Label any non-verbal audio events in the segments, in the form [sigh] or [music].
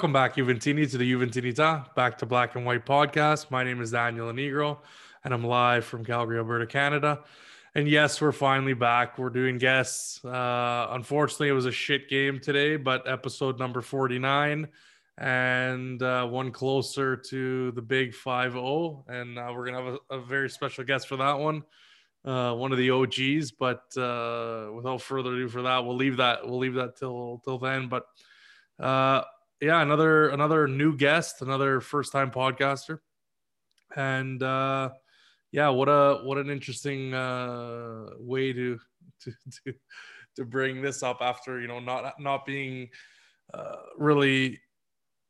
Welcome back, Juventini, to the Juventinita, back to Black and White podcast. My name is Daniel Negro, and I'm live from Calgary, Alberta, Canada. And yes, we're finally back. We're doing guests. Uh, unfortunately, it was a shit game today, but episode number 49 and uh, one closer to the big 5 0. And uh, we're going to have a, a, very special guest for that one, uh, one of the OGs. But uh, without further ado, for that, we'll leave that. We'll leave that till till then. But uh, yeah, another another new guest, another first time podcaster, and uh, yeah, what a what an interesting uh, way to to to to bring this up after you know not not being uh, really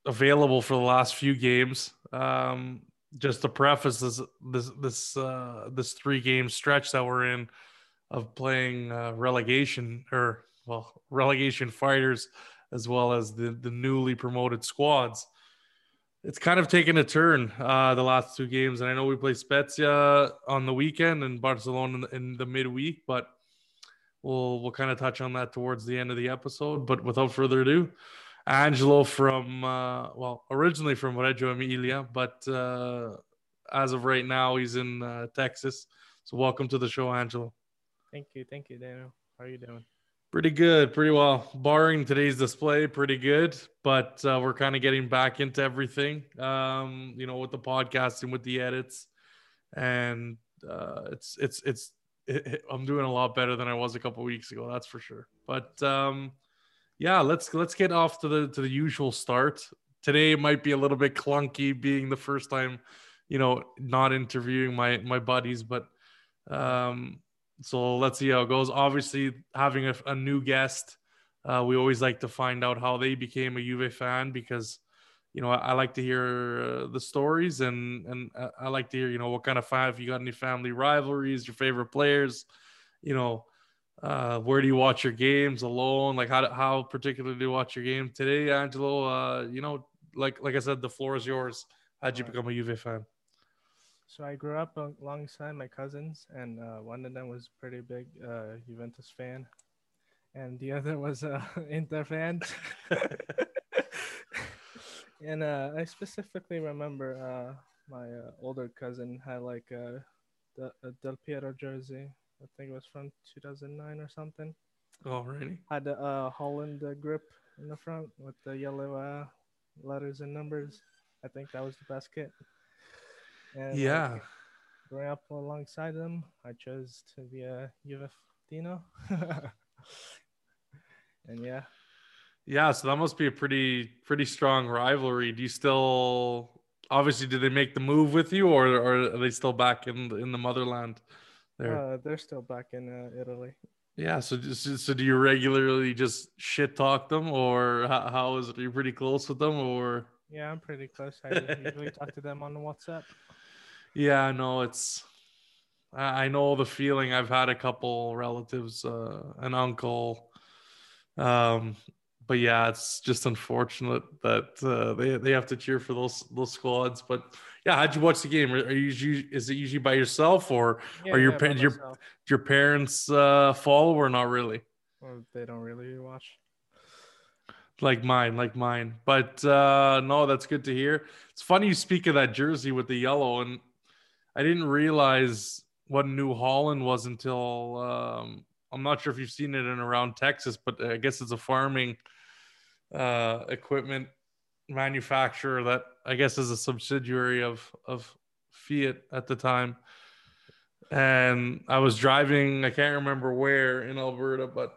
available for the last few games. Um, just to preface this this this uh, this three game stretch that we're in of playing uh, relegation or well relegation fighters as well as the, the newly promoted squads. It's kind of taken a turn uh, the last two games, and I know we play Spezia on the weekend and Barcelona in the, in the midweek, but we'll we'll kind of touch on that towards the end of the episode. But without further ado, Angelo from uh, well, originally from Reggio Emilia, but uh, as of right now, he's in uh, Texas. So welcome to the show, Angelo. Thank you, thank you, Daniel. How are you doing? Pretty good, pretty well. Barring today's display, pretty good. But uh, we're kind of getting back into everything, um, you know, with the podcasting, with the edits, and uh, it's it's it's. It, it, I'm doing a lot better than I was a couple weeks ago. That's for sure. But um, yeah, let's let's get off to the to the usual start. Today might be a little bit clunky, being the first time, you know, not interviewing my my buddies, but um so let's see how it goes. Obviously, having a, a new guest, uh, we always like to find out how they became a Juve fan because, you know, I, I like to hear uh, the stories and and I like to hear, you know, what kind of fan. If you got any family rivalries, your favorite players, you know, uh, where do you watch your games alone? Like how how particularly do you watch your game today, Angelo? Uh, you know, like like I said, the floor is yours. How'd you become a Juve fan? So I grew up alongside my cousins, and uh, one of them was pretty big uh, Juventus fan, and the [laughs] other was a [laughs] Inter fan. [laughs] and uh, I specifically remember uh, my uh, older cousin had like a, a Del Piero jersey. I think it was from 2009 or something. Oh, really? Had a uh, Holland grip in the front with the yellow letters and numbers. I think that was the best kit. And yeah. Like, growing up alongside them, I chose to be a Juventino. [laughs] and yeah. Yeah, so that must be a pretty pretty strong rivalry. Do you still obviously did they make the move with you or, or are they still back in the, in the motherland there? Uh, they're still back in uh, Italy. Yeah, so just, so do you regularly just shit talk them or how, how is it? Are you pretty close with them or Yeah, I'm pretty close. I usually talk to them on WhatsApp. [laughs] Yeah, no, it's. I know the feeling. I've had a couple relatives, uh, an uncle, um, but yeah, it's just unfortunate that uh, they they have to cheer for those those squads. But yeah, how'd you watch the game? Are you is it usually by yourself or yeah, are your yeah, your your parents uh, follow or not really? Well, they don't really watch like mine, like mine. But uh no, that's good to hear. It's funny you speak of that jersey with the yellow, and I didn't realize what New Holland was until um, I'm not sure if you've seen it in around Texas, but I guess it's a farming uh, equipment manufacturer that I guess is a subsidiary of of Fiat at the time. And I was driving, I can't remember where in Alberta, but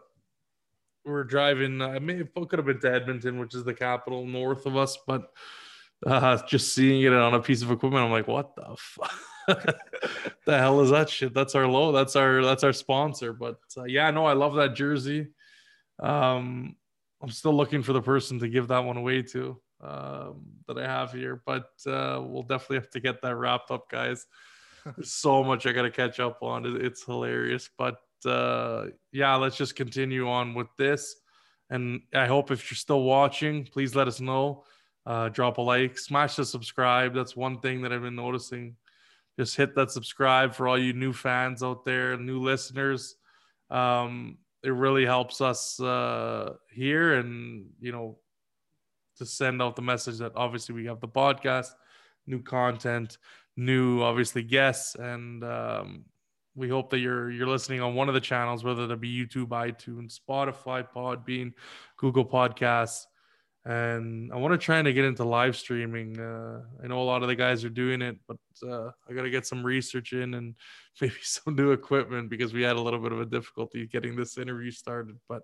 we are driving. I may have could have been to Edmonton, which is the capital north of us, but uh, just seeing it on a piece of equipment, I'm like, what the fuck? [laughs] the hell is that shit? That's our low. That's our that's our sponsor. But uh, yeah, no, I love that jersey. Um, I'm still looking for the person to give that one away to um, that I have here, but uh, we'll definitely have to get that wrapped up, guys. There's so much I got to catch up on. It's hilarious, but uh, yeah, let's just continue on with this. And I hope if you're still watching, please let us know. Uh, drop a like, smash the subscribe. That's one thing that I've been noticing just hit that subscribe for all you new fans out there, new listeners. Um, it really helps us uh, here, and you know, to send out the message that obviously we have the podcast, new content, new obviously guests, and um, we hope that you're you're listening on one of the channels, whether that be YouTube, iTunes, Spotify, Podbean, Google Podcasts. And I want to try and get into live streaming. Uh, I know a lot of the guys are doing it, but uh, I got to get some research in and [laughs] maybe some new equipment because we had a little bit of a difficulty getting this interview started. But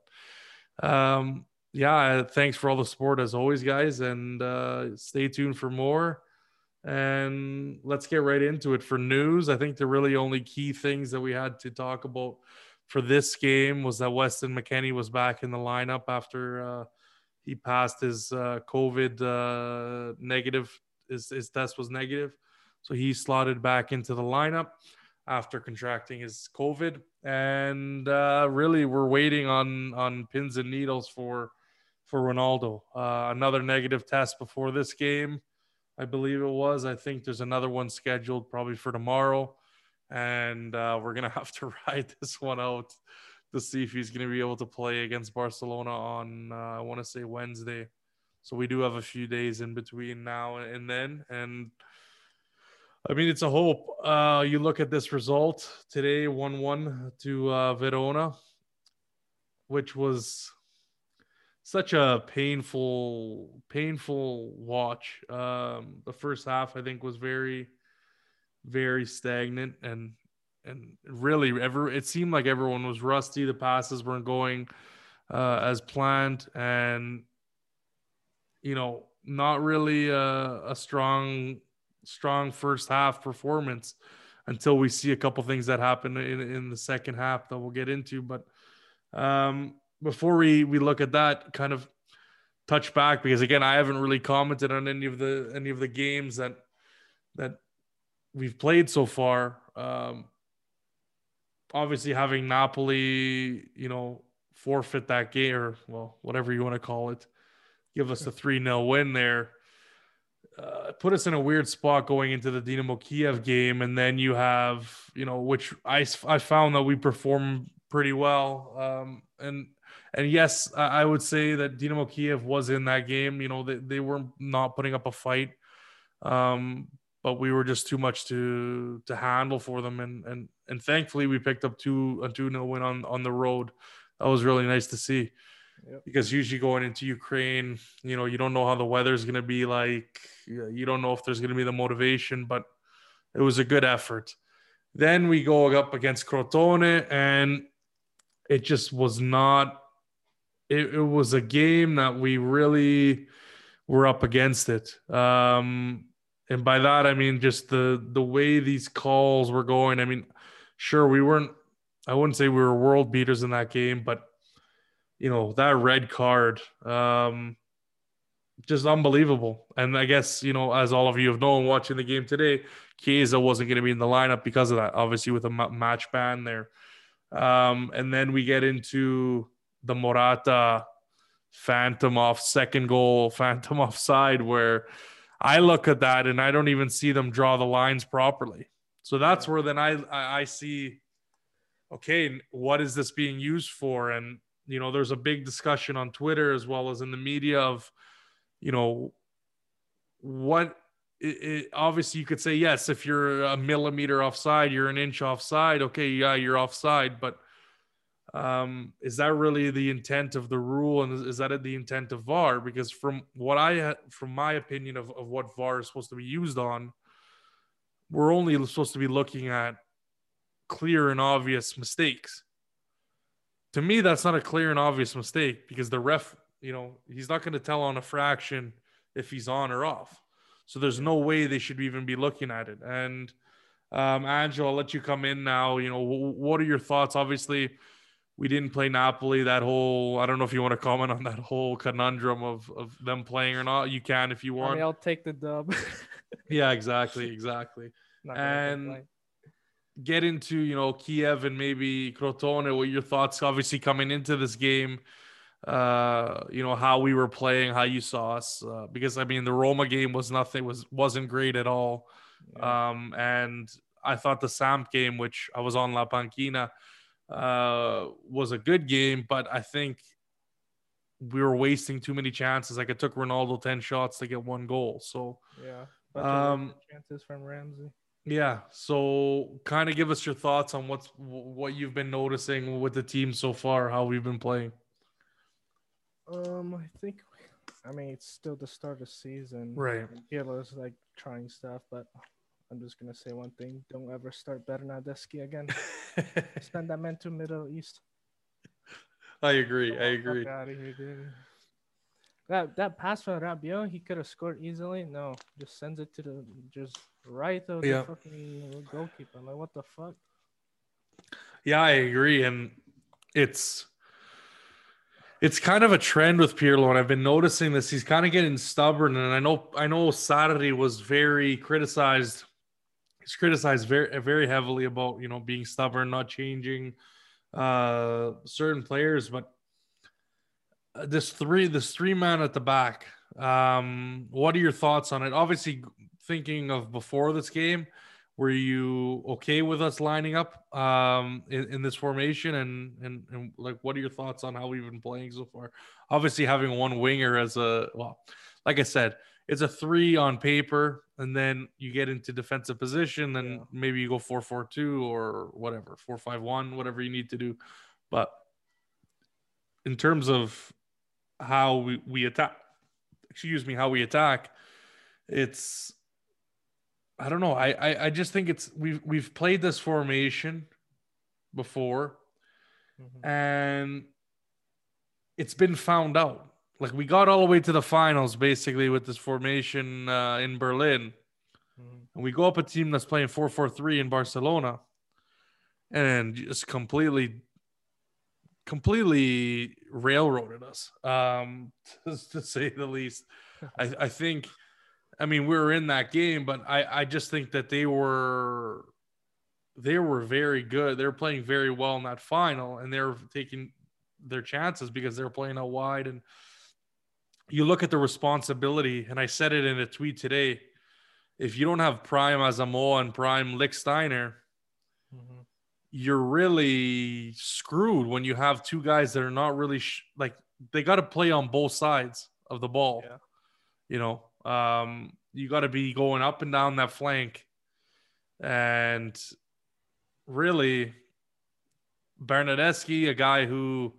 um, yeah, thanks for all the support as always, guys, and uh, stay tuned for more. And let's get right into it for news. I think the really only key things that we had to talk about for this game was that Weston McKennie was back in the lineup after uh, he passed his uh, COVID uh, negative. His, his test was negative, so he slotted back into the lineup after contracting his COVID. And uh, really, we're waiting on on pins and needles for for Ronaldo. Uh, another negative test before this game, I believe it was. I think there's another one scheduled probably for tomorrow, and uh, we're gonna [laughs] have to ride this one out to see if he's gonna be able to play against Barcelona on uh, I want to say Wednesday. So we do have a few days in between now and then, and I mean it's a hope. Uh, you look at this result today, one-one to uh, Verona, which was such a painful, painful watch. Um, the first half, I think, was very, very stagnant and and really, ever it seemed like everyone was rusty. The passes weren't going uh, as planned, and you know, not really a, a strong, strong first half performance until we see a couple things that happen in in the second half that we'll get into. But um, before we we look at that kind of touch back because again I haven't really commented on any of the any of the games that that we've played so far. Um, obviously, having Napoli, you know, forfeit that game or well, whatever you want to call it, give us a three 0 win there. Uh, put us in a weird spot going into the Dinamo Kiev game, and then you have, you know, which I I found that we perform pretty well, um, and and yes, I would say that Dinamo Kiev was in that game. You know, they, they were not putting up a fight, um, but we were just too much to to handle for them. And and and thankfully, we picked up two a two win on on the road. That was really nice to see. Yep. Because usually going into Ukraine, you know, you don't know how the weather's going to be like. You don't know if there's going to be the motivation, but it was a good effort. Then we go up against Crotone, and it just was not it, it was a game that we really were up against it. Um, and by that I mean just the the way these calls were going. I mean, sure we weren't. I wouldn't say we were world beaters in that game, but you know that red card, um, just unbelievable. And I guess you know, as all of you have known watching the game today, Chiesa wasn't going to be in the lineup because of that. Obviously, with a match ban there. Um, and then we get into the Morata phantom off second goal, [laughs] phantom offside, where I look at that and I don't even see them draw the lines properly. So that's where then I, I, I see, okay, what is this being used for? And you know, there's a big discussion on Twitter as well as in the media of, you know, what it, it, obviously you could say yes if you're a millimeter offside, you're an inch offside. Okay, yeah, you're offside, but um, is that really the intent of the rule and is, is that the intent of var because from what i from my opinion of, of what var is supposed to be used on we're only supposed to be looking at clear and obvious mistakes to me that's not a clear and obvious mistake because the ref you know he's not going to tell on a fraction if he's on or off so there's no way they should even be looking at it and um angelo i'll let you come in now you know what are your thoughts obviously we didn't play Napoli. That whole I don't know if you want to comment on that whole conundrum of of them playing or not. You can if you want. I mean, I'll take the dub. [laughs] yeah, exactly, exactly. And get into you know Kiev and maybe Crotone. What your thoughts? Obviously, coming into this game, uh, you know how we were playing, how you saw us. Uh, because I mean, the Roma game was nothing was wasn't great at all. Yeah. Um, and I thought the Samp game, which I was on La Panchina uh, was a good game, but I think we were wasting too many chances. Like it took Ronaldo 10 shots to get one goal. So Yeah. Um, chances from Ramsey. Yeah. So kind of give us your thoughts on what's what you've been noticing with the team so far, how we've been playing. Um, I think, I mean, it's still the start of the season. Right. Pirlo's like trying stuff, but I'm just gonna say one thing: don't ever start Bernardeschi again. [laughs] Spend that man to Middle East. I agree. I agree. Outta here, dude. That that pass from Rabiot, he could have scored easily. No, just sends it to the just right of Yeah. the fucking goalkeeper. Like what the fuck? Yeah, I agree, and it's it's kind of a trend with Pirlo, and I've been noticing this. He's kind of getting stubborn, and I know I know Saturday was very criticized. He's criticized very very heavily about you know being stubborn, not changing uh certain players, but this three this three man at the back. Um, what are your thoughts on it? Obviously, thinking of before this game, were you okay with us lining up um, in, in this formation? And, and and like, what are your thoughts on how we've been playing so far? Obviously, having one winger as a well, like I said, it's a three on paper, and then you get into defensive position, then Yeah. maybe you go four four two or whatever, four five one, whatever you need to do. But in terms of how we, we attack, excuse me, how we attack, it's I don't know. I, I I just think it's we've we've played this formation before Mhm. and it's been found out. Like we got all the way to the finals basically with this formation uh, in Berlin, Mhm. and we go up a team that's playing 4-4-3 in Barcelona, and just completely, completely railroaded us, um, [laughs] to, to say the least. I, I think, I mean, we were in that game, but I, I just think that they were, they were very good. They were playing very well in that final, and they were taking their chances because they were playing out wide. And you look at the responsibility, and I said it in a tweet today. If you don't have Prime Asamoah and Prime Lichtsteiner, Mhm. You're really screwed when you have two guys that are not really sh- like they got to play on both sides of the ball. Yeah. You know, um, you got to be going up and down that flank, and really, Bernardeschi, a guy who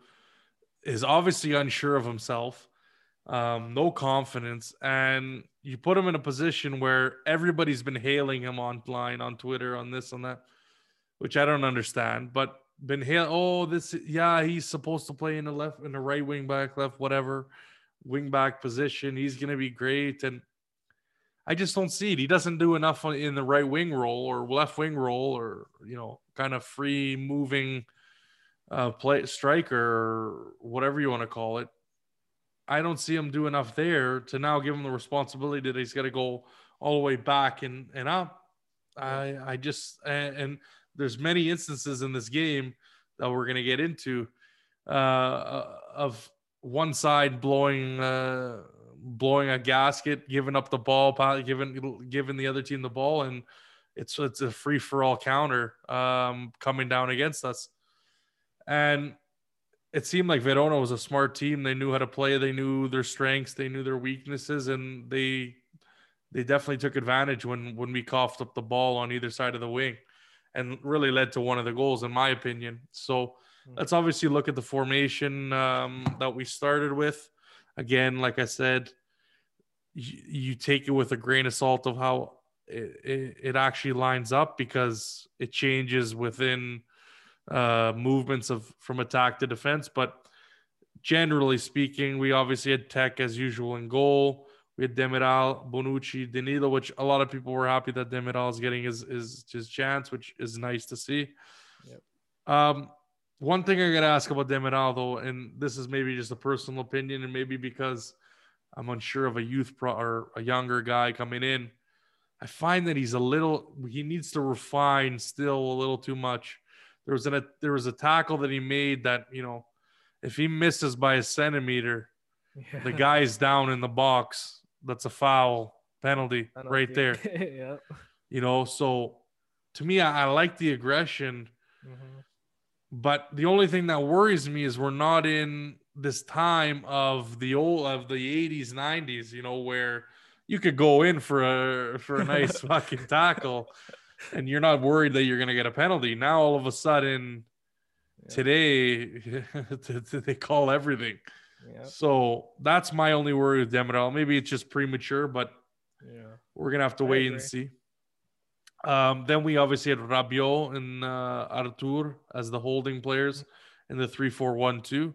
is obviously unsure of himself, um, no confidence, and you put him in a position where everybody's been hailing him online, on Twitter, on this, on that which I don't understand. But been hail. Oh, this yeah, he's supposed to play in the left, in the right wing back, left, whatever wing back position. He's gonna be great, and I just don't see it. He doesn't do enough in the right wing role or left wing role, or you know, kind of free moving uh, play striker or whatever you want to call it. I don't see him do enough there to now give him the responsibility that he's got to go all the way back and and up. I I just and, and there's many instances in this game that we're going to get into uh, of one side blowing uh, blowing a gasket, giving up the ball, giving giving the other team the ball, and it's it's a free for all counter um, coming down against us. And it seemed like Verona was a smart team. They knew how to play. They knew their strengths. They knew their weaknesses, and they they definitely took advantage when when we coughed up the ball on either side of the wing and really led to one of the goals in my opinion. So let's obviously look at the formation um, that we started with. Again like i said you, you take it with a grain of salt of how it, it, it actually lines up because it changes within uh, movements of from attack to defense. But generally speaking we obviously had tech as usual in goal we had Demiral, Bonucci, Danilo, which a lot of people were happy that Demiral is getting his, his his chance, which is nice to see. Yep. Um, one thing I got to ask about Demiral though, and this is maybe just a personal opinion, and maybe because I'm unsure of a youth pro or a younger guy coming in, I find that he's a little he needs to refine still a little too much. There was an, a there was a tackle that he made that you know, if he misses by a centimeter, Yeah. the guy's down in the box. That's a foul penalty, right there. [laughs] yeah. You know, so to me, I, I like the aggression, Mhm. but the only thing that worries me is we're not in this time of the old of the 80s 90s you know where you could go in for a for a nice [laughs] fucking tackle and you're not worried that you're going to get a penalty now all of a sudden yeah. today [laughs] they call everything yeah. so that's my only worry with Demiral. maybe it's just premature but yeah we're gonna have to I wait agree. and see um, then we obviously had Rabiot and uh, Arthur as the holding players in the three four one two.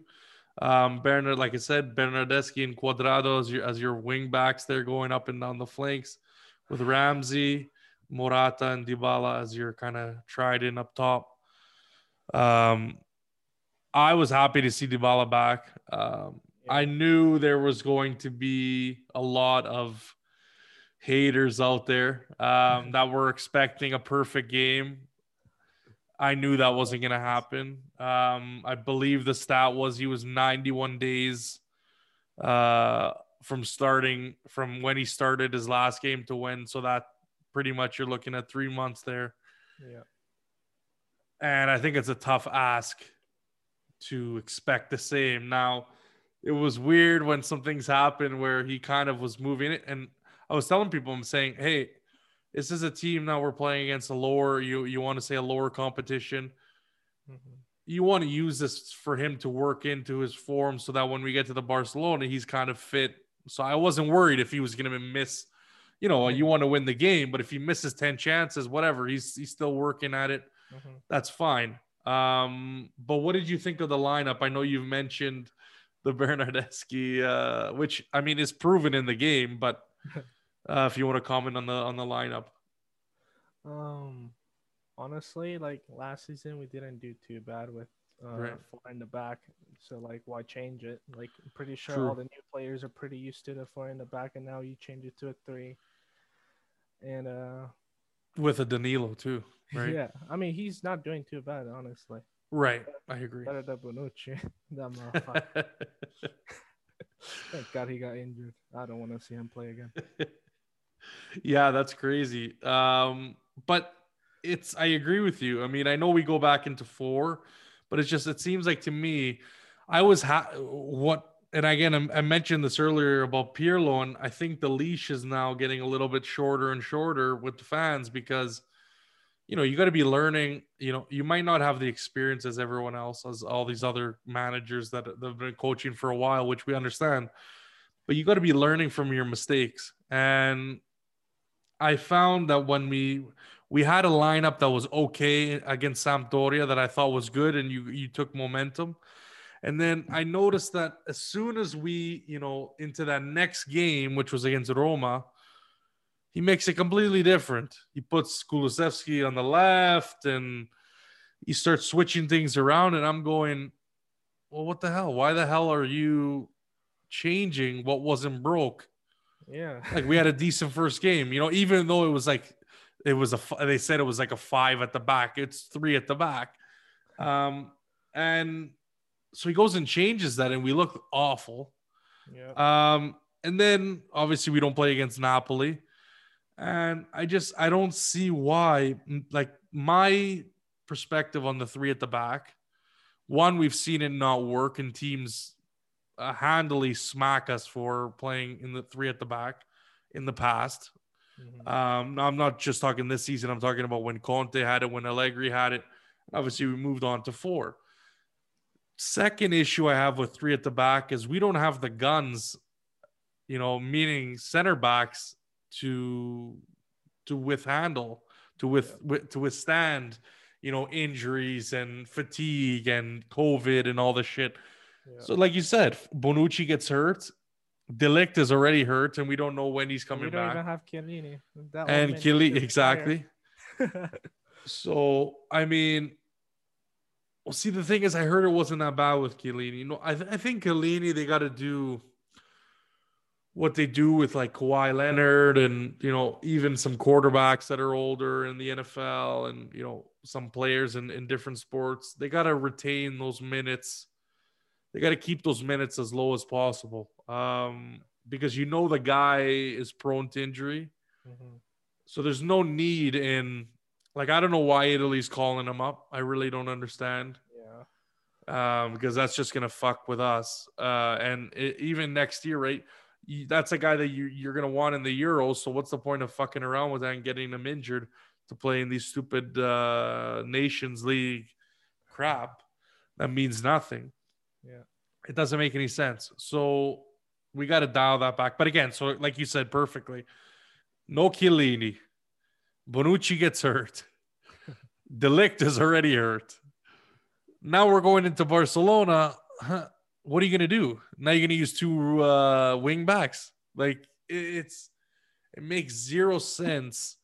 Um, Bernard, like I said, Bernardeschi and Cuadrado as your as your wing backs. They're going up and down the flanks with Ramsey, Morata, and Dybala as your kind of trident up top. Um, I was happy to see Dybala back. Um, yeah. I knew there was going to be a lot of haters out there um, [laughs] that were expecting a perfect game. I knew that wasn't going to happen. Um, I believe the stat was he was 91 days uh, from starting from when he started his last game to win. So that pretty much you're looking at three months there. Yeah. And I think it's a tough ask to expect the same. Now, it was weird when some things happened where he kind of was moving it. And I was telling people, I'm saying, hey, this is a team that we're playing against a lower you you want to say a lower competition mm-hmm. you want to use this for him to work into his form so that when we get to the barcelona he's kind of fit so i wasn't worried if he was going to miss you know you want to win the game but if he misses 10 chances whatever he's he's still working at it mm-hmm. that's fine um but what did you think of the lineup i know you've mentioned the [laughs] bernardeschi uh which i mean is proven in the game but [laughs] uh, if you want to comment on the on the lineup. Um, honestly, like last season, we didn't do too bad with uh, right. four in the back. So like, why change it? Like, I'm pretty sure True. all the new players are pretty used to the four in the back, and now you change it to a three. And uh, with a Danilo too, right? Yeah, I mean he's not doing too bad, honestly. Right, I agree. Better than Bonucci, [laughs] that motherfucker. [laughs] Thank God he got injured. I don't want to see him play again. [laughs] yeah, that's crazy. Um, but it's I agree with you. I mean, I know we go back into four, but it's just it seems like to me, I was ha- what and again I, I mentioned this earlier about Pirlo, and I think the leash is now getting a little bit shorter and shorter with the fans because you know you got to be learning you know you might not have the experience as everyone else as all these other managers that have been coaching for a while which we understand but you got to be learning from your mistakes. And i found that when we we had a lineup that was okay against Sampdoria that I thought was good and you you took momentum and then I noticed that as soon as we you know into that next game which was against Roma he makes it completely different. He puts Kulusevski on the left and he starts switching things around. And I'm going, well, what the hell? Why the hell are you changing what wasn't broke? Yeah. Like we had a decent first game, you know, even though it was like, it was a, they said it was like a five at the back. It's three at the back. Um, and so he goes and changes that and we look awful. Yeah. Um, and then obviously we don't play against Napoli and I just I don't see why. Like my perspective on the three at the back, one we've seen it not work, and teams uh, handily smack us for playing in the three at the back in the past. Mm-hmm. Um, I'm not just talking this season. I'm talking about when Conte had it, when Allegri had it. Obviously, we moved on to four. Second issue I have with three at the back is we don't have the guns, you know, meaning center backs to to withhandle to with, with to withstand you know injuries and fatigue and covid and all the shit. Yeah. so like you said bonucci gets hurt de Ligt is already hurt and we don't know when he's coming we don't back. even have Chiellini. and Chiellini exactly. [laughs] so i mean well see the thing is i heard it wasn't that bad with Chiellini. You know i, th- I think Chiellini they got to do what they do with like Kawhi Leonard and you know even some quarterbacks that are older in the NFL and you know some players in, in different sports. They got to retain those minutes. They got to keep those minutes as low as possible um, because you know the guy is prone to injury. Mm-hmm. so there's no need in like I don't know why Italy's calling him up I really don't understand yeah um, because that's just gonna fuck with us. Uh, and it, even next year, right? You, that's a guy that you you're gonna want in the Euros. So what's the point of fucking around with that and getting him injured to play in these stupid uh, Nations League crap? That means nothing. Yeah, it doesn't make any sense. So we got to dial that back. But again, so like you said perfectly, no Chiellini. Bonucci gets hurt. De Ligt is already hurt. Now we're going into Barcelona. Huh, what are you going to do? Now you're going to use two uh, wing backs. Like it's it makes zero sense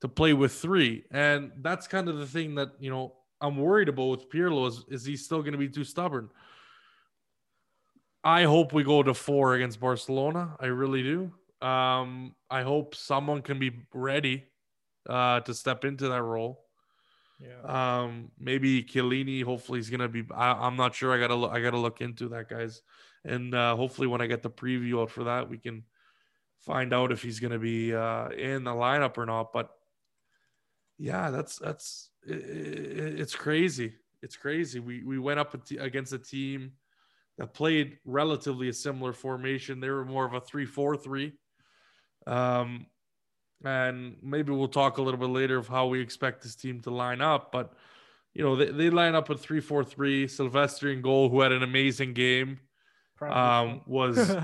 to play with three, and that's kind of the thing that you know I'm worried about with Pirlo. Is is he still going to be too stubborn? I hope we go to four against Barcelona. I really do. Um, I hope someone can be ready uh, to step into that role. Yeah. Um, maybe Chiellini. Hopefully, he's gonna be. I, am not sure. I gotta. Look, I gotta look into that, guys. And uh, hopefully, when I get the preview out for that, we can find out if he's gonna be uh, in the lineup or not. But yeah, that's that's it, it, it's crazy. It's crazy. We we went up against a team that played relatively a similar formation. They were more of a three-four-three. Um, and maybe we'll talk a little bit later of how we expect this team to line up. But you know, they, they line up with three four three. Silvestri in goal, who had an amazing game, um, was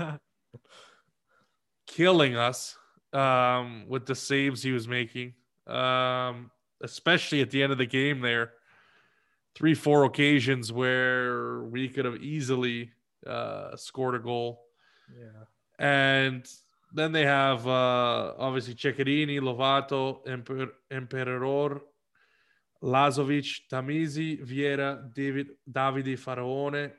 [laughs] killing us um, with the saves he was making, um, especially at the end of the game. There, three four occasions where we could have easily uh, scored a goal. Yeah, and then they have uh, obviously Ceccherini, Lovato, Emper- Imperador, Lazovic, Tameze, Vieira, David, Davide Faraone,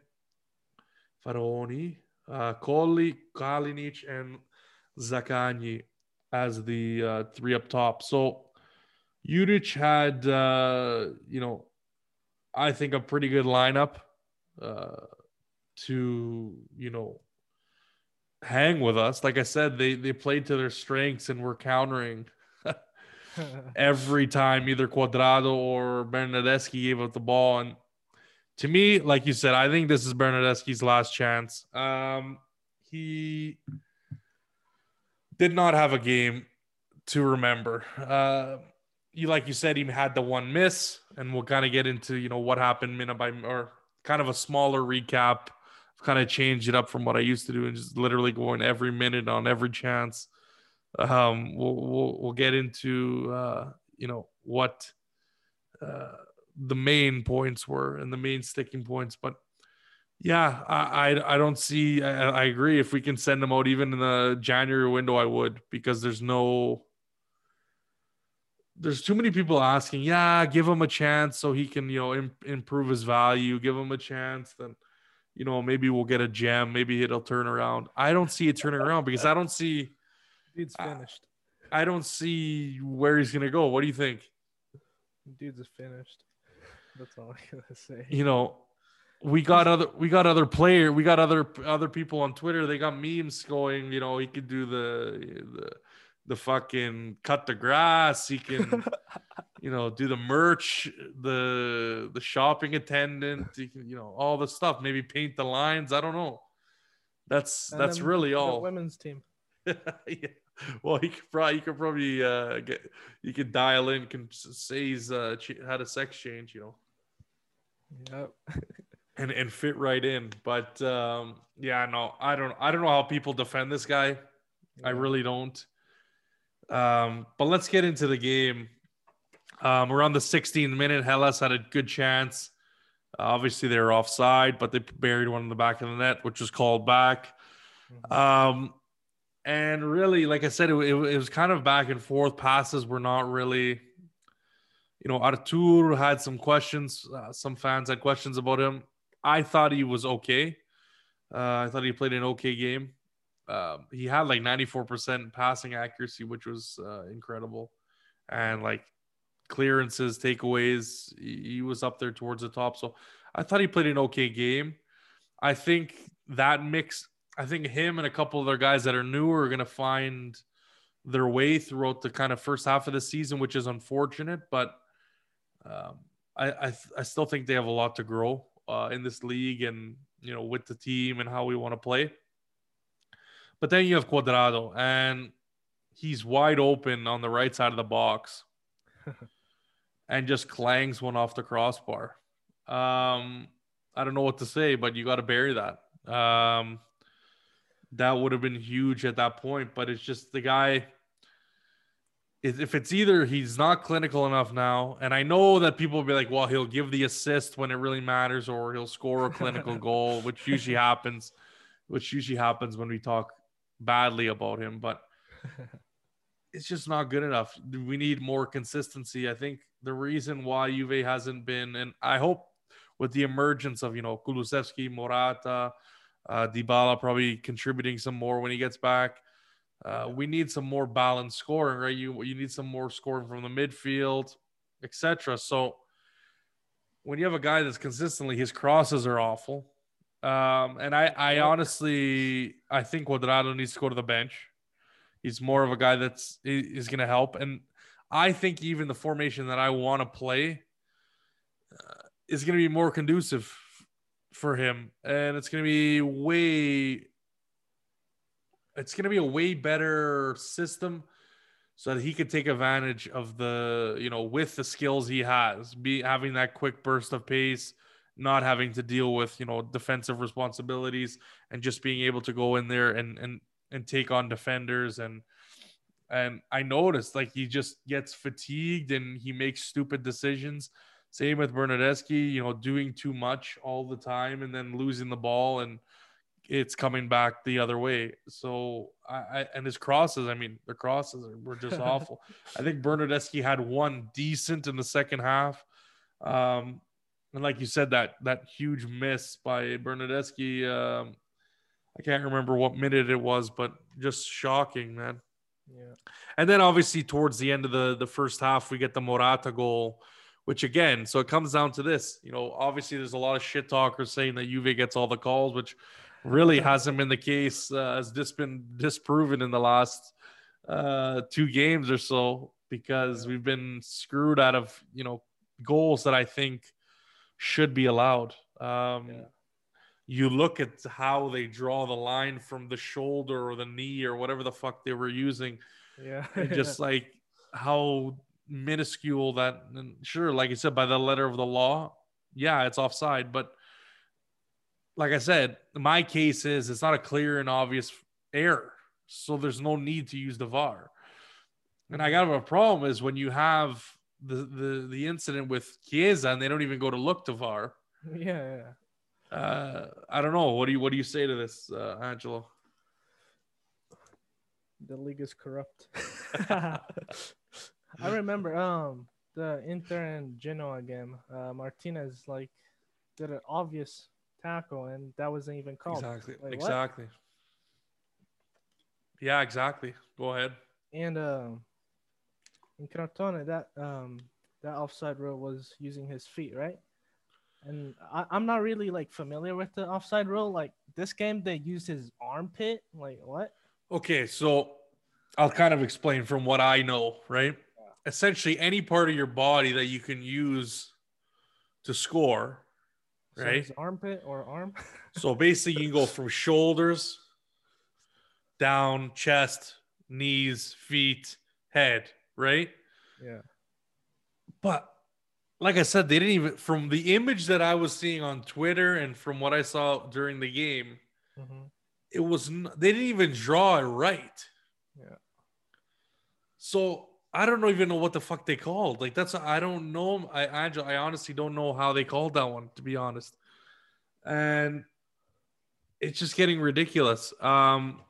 Faraoni, uh, Colley, Kalinic, and Zaccagni as the uh, three up top. So Juric had, uh, you know, I think a pretty good lineup uh, to, you know, hang with us. Like I said, they they played to their strengths and were countering [laughs] every time either Cuadrado or Bernardeschi gave up the ball. And to me, like you said, I think this is Bernardeschi's last chance. Um, he did not have a game to remember. Uh, you like you said, he had the one miss, and we'll kind of get into you know what happened minute by or kind of a smaller recap kind of changed it up from what I used to do and just literally going every minute on every chance. Um, we'll, we'll, we'll get into, uh, you know, what uh, the main points were and the main sticking points. But yeah, I, I, I don't see, I, I agree. If we can send them out even in the January window, I would, because there's no, there's too many people asking, yeah, give him a chance so he can, you know, Im- improve his value, give him a chance. Then, you know, maybe we'll get a gem. Maybe it'll turn around. I don't see it turning around because I don't see. Dude's finished. I, I don't see where he's gonna go. What do you think? Dude's is finished. That's all [laughs] I gotta say. You know, we got other we got other player we got other other people on Twitter. They got memes going. You know, he could do the the the fucking cut the grass. He can, [laughs] you know, do the merch, the the shopping attendant. He can, you know, all the stuff. Maybe paint the lines. I don't know. That's and that's really all. [laughs] women's team. yeah. Well, he could probably you could probably uh, get you could dial in, can say he's uh, had a sex change, you know. Yep. [laughs] and and fit right in, but um, yeah, no, I don't I don't know how people defend this guy. Yeah. I really don't. Um, but let's get into the game. Um, we're on the 16th minute. Hellas had a good chance. Uh, obviously, they were offside, but they buried one in the back of the net, which was called back. Mm-hmm. Um, and really, like I said, it, it, it, was kind of back and forth. Passes were not really, you know, Arthur had some questions. Uh, some fans had questions about him. I thought he was okay. Uh, I thought he played an okay game. Um, he had like 94% passing accuracy, which was uh, incredible. And like clearances, takeaways, he, he was up there towards the top. So I thought he played an okay game. I think that mix, I think him and a couple other guys that are newer are going to find their way throughout the kind of first half of the season, which is unfortunate. But um, I, I, I still think they have a lot to grow. uh, in this league and you know with the team and how we want to play. But then you have Cuadrado, and he's wide open on the right side of the box, [laughs] and just clangs one off the crossbar. Um, I don't know what to say, but you got to bury that. Um, that would have been huge at that point, but it's just the guy if it's either he's not clinical enough now, and I know that people will be like, well, he'll give the assist when it really matters, or he'll score a clinical [laughs] goal, which usually happens, which usually happens when we talk badly about him, but [laughs] it's just not good enough. We need more consistency. I think the reason why Juve hasn't been, and I hope with the emergence of, you know, Kulusevski, Morata, uh, Dybala probably contributing some more when he gets back uh, we need some more balanced scoring, right? You you need some more scoring from the midfield, etc. So when you have a guy that's consistently his crosses are awful, um, and I I honestly I think Cuadrado needs to go to the bench. He's more of a guy that's is going to help, and I think even the formation that I want to play uh, is going to be more conducive for him, and it's going to be way it's going to be a way better system so that he could take advantage of the you know with the skills he has be having that quick burst of pace not having to deal with you know defensive responsibilities and just being able to go in there and and and take on defenders and and I noticed like he just gets fatigued and he makes stupid decisions. Same with Bernardeschi, you know, doing too much all the time and then losing the ball and it's coming back the other way. So I, I and his crosses, I mean, the crosses were just [laughs] awful. I think Bernardeschi had one decent in the second half. Um, and like you said, that that huge miss by Bernardeschi, um, I can't remember what minute it was, but just shocking, man. Yeah. And then obviously towards the end of the the first half, we get the Morata goal, which again, so it comes down to this. You know, obviously there's a lot of shit talkers saying that Juve gets all the calls, which really [laughs] hasn't been the case. Uh, has this been disproven in the last uh, two games or so because we've been screwed out of you know goals that I think should be allowed. Um, yeah. You look at how they draw the line from the shoulder or the knee or whatever the fuck they were using. Yeah, and just [laughs] like how minuscule that. And sure, like you said, by the letter of the law, yeah, it's offside, but like I said, my case is it's not a clear and obvious error. So there's no need to use the VAR. And I got a problem is when you have the, the, the incident with Chiesa and they don't even go to look to VAR. [laughs] Yeah. yeah. Uh, I don't know. What do you what do you say to this, uh, Angelo? The league is corrupt. [laughs] I remember um the Inter and Genoa game. Uh, Martinez like did an obvious tackle, and that wasn't even called. Exactly. Like, exactly. What? Yeah, exactly. Go ahead. And uh, in Crotone, that um, that offside rule was using his feet, right? And I, I'm not really like familiar with the offside rule. Like this game, they used his armpit. Like what? Okay, so I'll kind of explain from what I know, right? Yeah. Essentially, any part of your body that you can use to score so right? armpit or arm. [laughs] so basically, you can go from shoulders down, chest, knees, feet, head, right? Yeah. But like I said, they didn't even from the image that I was seeing on Twitter and from what I saw during the game, mm-hmm. it was they didn't even draw it right. Yeah. So I don't even know what the fuck they called. Like that's I don't know. I Angel, I honestly don't know how they called that one to be honest. And it's just getting ridiculous. Um,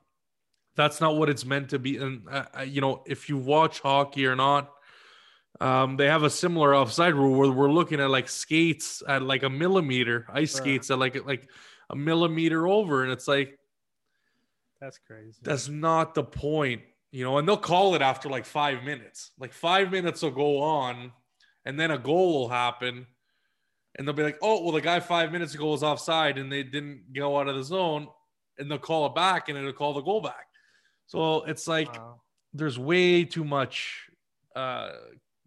that's not what it's meant to be. And uh, uh, you know, if you watch hockey or not, um, they have a similar offside rule where we're looking at like skates at like a millimeter, ice skates at like like a millimeter over, and it's like that's crazy. That's not the point you know, and they'll call it after like five minutes. Like five minutes will go on, and then a goal will happen, and they'll be like, "Oh, well, the guy five minutes ago was offside, and they didn't go out of the zone," and they'll call it back, and it'll call the goal back. So it's like wow. there's way too much uh,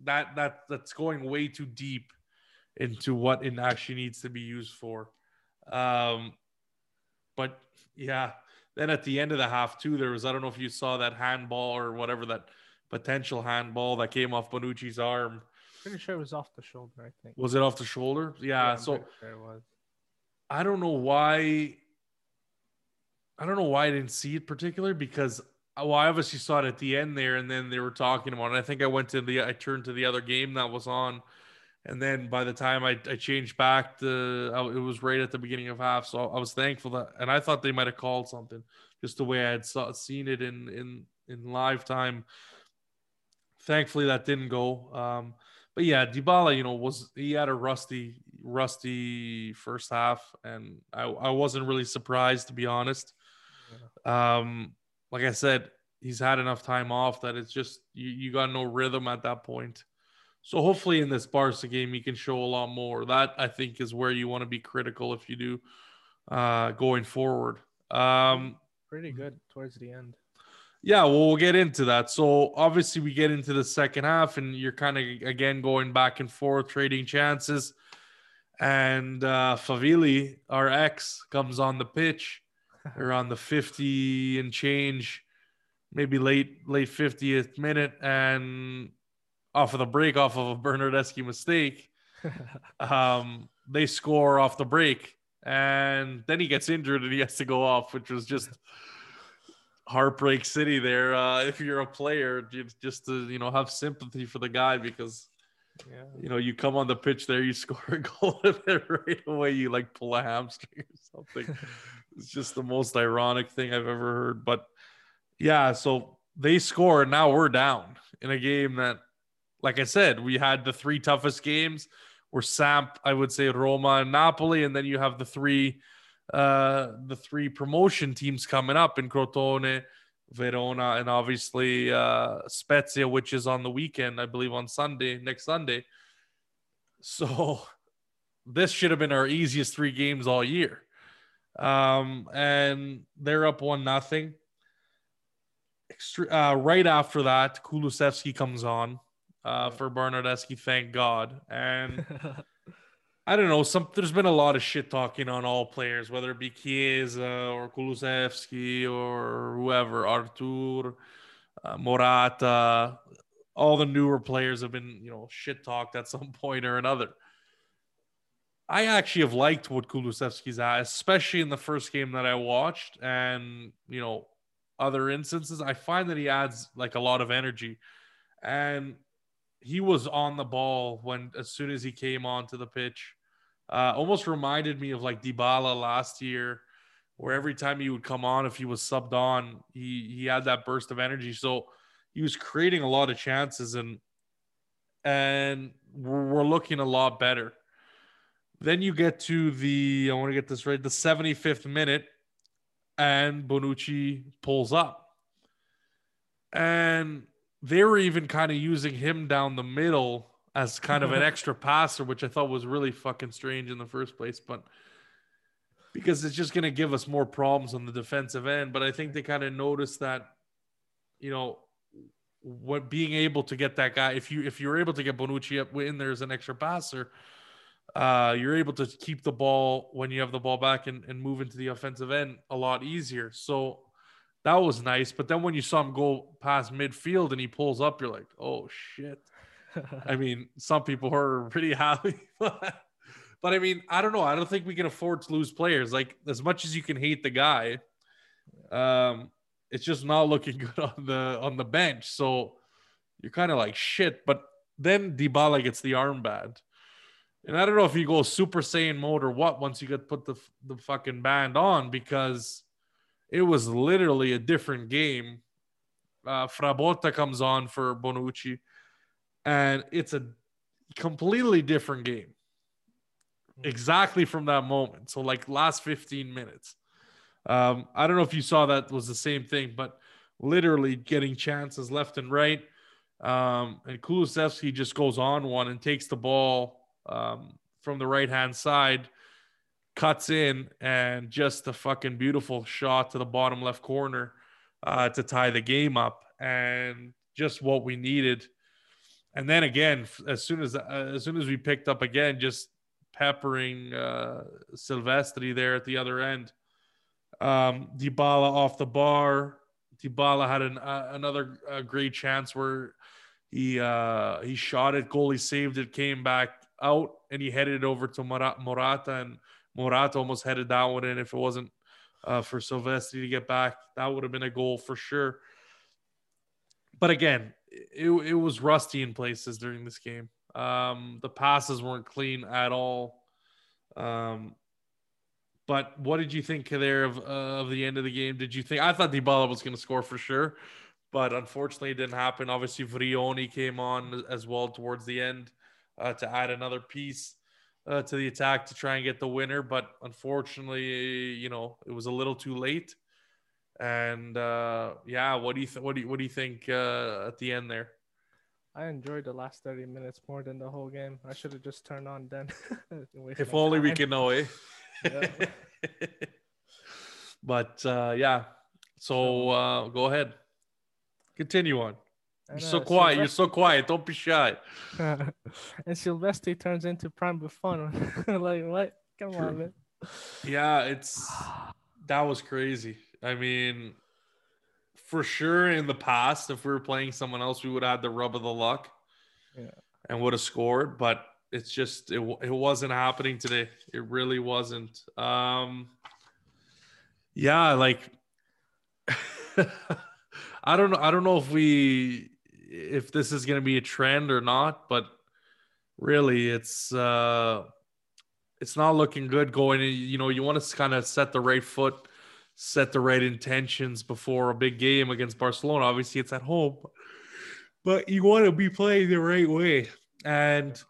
that that that's going way too deep into what it actually needs to be used for. Um, but yeah, then at the end of the half too, there was I don't know if you saw that handball or whatever that potential handball that came off Bonucci's arm. Pretty sure it was off the shoulder. I think. Was it off the shoulder? Yeah. yeah so sure it was. I don't know why. I don't know why I didn't see it particular because well, I obviously saw it at the end there, and then they were talking about it. I think I went to the I turned to the other game that was on, and then by the time I, I changed back to it was right at the beginning of half, so I was thankful that, and I thought they might have called something just the way I had saw, seen it in in in live time. Thankfully, that didn't go. Um, but yeah, Dybala, you know, was he had a rusty, rusty first half, and I, I wasn't really surprised to be honest. Yeah. Um, like I said, he's had enough time off that it's just you, you got no rhythm at that point. So hopefully in this Barca game he can show a lot more. That I think is where you want to be critical if you do uh, going forward. Um, Pretty good towards the end. Yeah, well, we'll get into that. So obviously we get into the second half, and you're kind of again going back and forth, trading chances. And uh, Favilli, our ex, comes on the pitch around the 50 and change, maybe late late 50th minute, and off of the break, off of a Bernardeschi mistake, [laughs] um, they score off the break, and then he gets injured and he has to go off, which was just heartbreak city there uh, [laughs] if you're a player just to you know have sympathy for the guy because yeah. you know you come on the pitch there you [laughs] score a goal and then right away you like pull a hamstring or something it's just the most ironic thing i've ever heard but yeah so they score and now we're down in a game that like i said we had the three toughest games were samp i would say roma and napoli and then you have the three uh, the three promotion teams coming up in Crotone, Verona, and obviously uh, Spezia, which is on the weekend, I believe on Sunday, next Sunday. So [laughs] this should have been our easiest three games all year. Um, and they're up one nothing. Uh, right after that, Kulusevski comes on uh, for Bernardeschi, thank God. And [laughs] I don't know. Some there's been a lot of shit talking on all players, whether it be Chiesa or Kulusevski or whoever, Arthur, uh, Morata. All the newer players have been, you know, shit talked at some [laughs] point or another. I actually have liked what Kulusevski's at, especially in the first game that I watched, and you know, other instances. I find that he adds like a lot of energy, and he was on the ball when as soon as he came onto the pitch. Uh, almost reminded me of like Dybala last year, where every time he would come on, if he was subbed on, he he had that burst of energy. So he was creating a lot of chances, and and we're looking a lot better. Then you get to the I want to get this right, the 75th minute, and Bonucci pulls up, and they were even kind of using him down the middle as kind of an [laughs] extra passer, which I thought was really fucking strange in the first place. But because it's just going to give us more problems on the defensive end. But I think they kind of noticed that, you know, what being able to get that guy, if you if you're able to get Bonucci up in there as an extra passer, uh, you're able to keep the ball when you have the ball back and, and move into the offensive end a lot easier. So that was nice. But then when you saw him go past midfield and he pulls up, you're like, oh shit. I [laughs] mean, some people are pretty happy, [laughs] but, but I mean, I don't know. I don't think we can afford to lose players. Like as much as you can hate the guy, um, it's just not looking [laughs] good on the on the bench. So you're kind of like shit. But then Dybala gets the armband. And I don't know if you go Super Saiyan mode or what once you get put the the fucking band on because it was literally a different game. Uh, Frabotta comes on for Bonucci and it's a completely different game. Hmm. exactly from that moment. So like last 15 minutes. Um, i don't know if you saw that was the same thing but literally getting chances left and right. Um, and Kulusevski just goes on one and takes the ball um, from the right hand side cuts in and just a fucking beautiful shot to the bottom left corner uh, to tie the game up and just what we needed and then again, as soon as uh, as soon as we picked up again, just peppering uh, Silvestri there at the other end. Um, off the bar. Dybala had an, uh, another uh, great chance where he uh, he shot it, goalie saved it, came back out, and he headed it over to Morata, and Morata almost headed that one in. If it wasn't uh, for Silvestri to get back, that would have been a goal for sure. But again, it, it was rusty in places during this game. Um, the passes weren't clean at all. Um, but what did you think there of, uh, of the end of the game? Did you think I thought Dybala was going to score for sure, but unfortunately it didn't happen. Obviously, Vrioni came on as well towards the end uh, to add another piece uh, to the attack to try and get the winner, but unfortunately, you know, it was a little too late. And uh, yeah, what do you th- what do you, what do you think uh, at the end there? I enjoyed the last 30 minutes more than the whole game. I should have just turned on then. [laughs] if only time. we could know, eh? [laughs] [laughs] but uh, yeah, so uh, go ahead, continue on. You're so quiet. You're so quiet. Don't be shy. [laughs] and Silvestri turns into prime Buffon. [laughs] like what? Come True. on, man. Yeah, it's that was crazy. I mean, for sure, in the past, if we were playing someone else, we would have had the rub of the luck, yeah. and would have scored. But it's just it, it wasn't happening today. It really wasn't. Um, yeah, like [laughs] I don't know. I don't know if we if this is going to be a trend or not, but really, it's uh, it's not looking good going. You know, you want to kind of set the right foot, set the right intentions before a big game against Barcelona. Obviously, it's at home, but you want to be playing the right way, and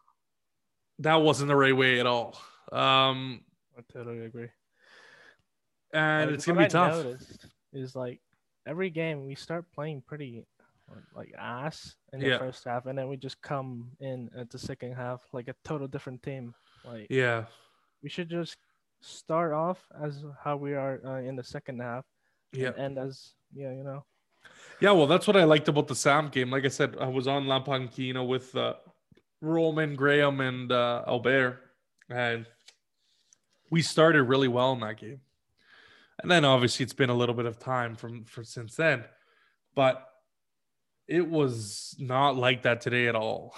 that wasn't the right way at all. Um, I totally agree. And like, it's gonna be tough. Is like every game we start playing pretty like ass in the yeah. first half, and then we just come in at the second half like a total different team. Like yeah, we should just start off as how we are uh, in the second half. Yeah, and as yeah, you know. Yeah, well, that's what I liked about the Sam game. Like I said, I was on La Panchina with uh, Roman, Graham, and uh, Albert, and we started really well in that game. And then obviously it's been a little bit of time from for since then, but it was not like that today at all.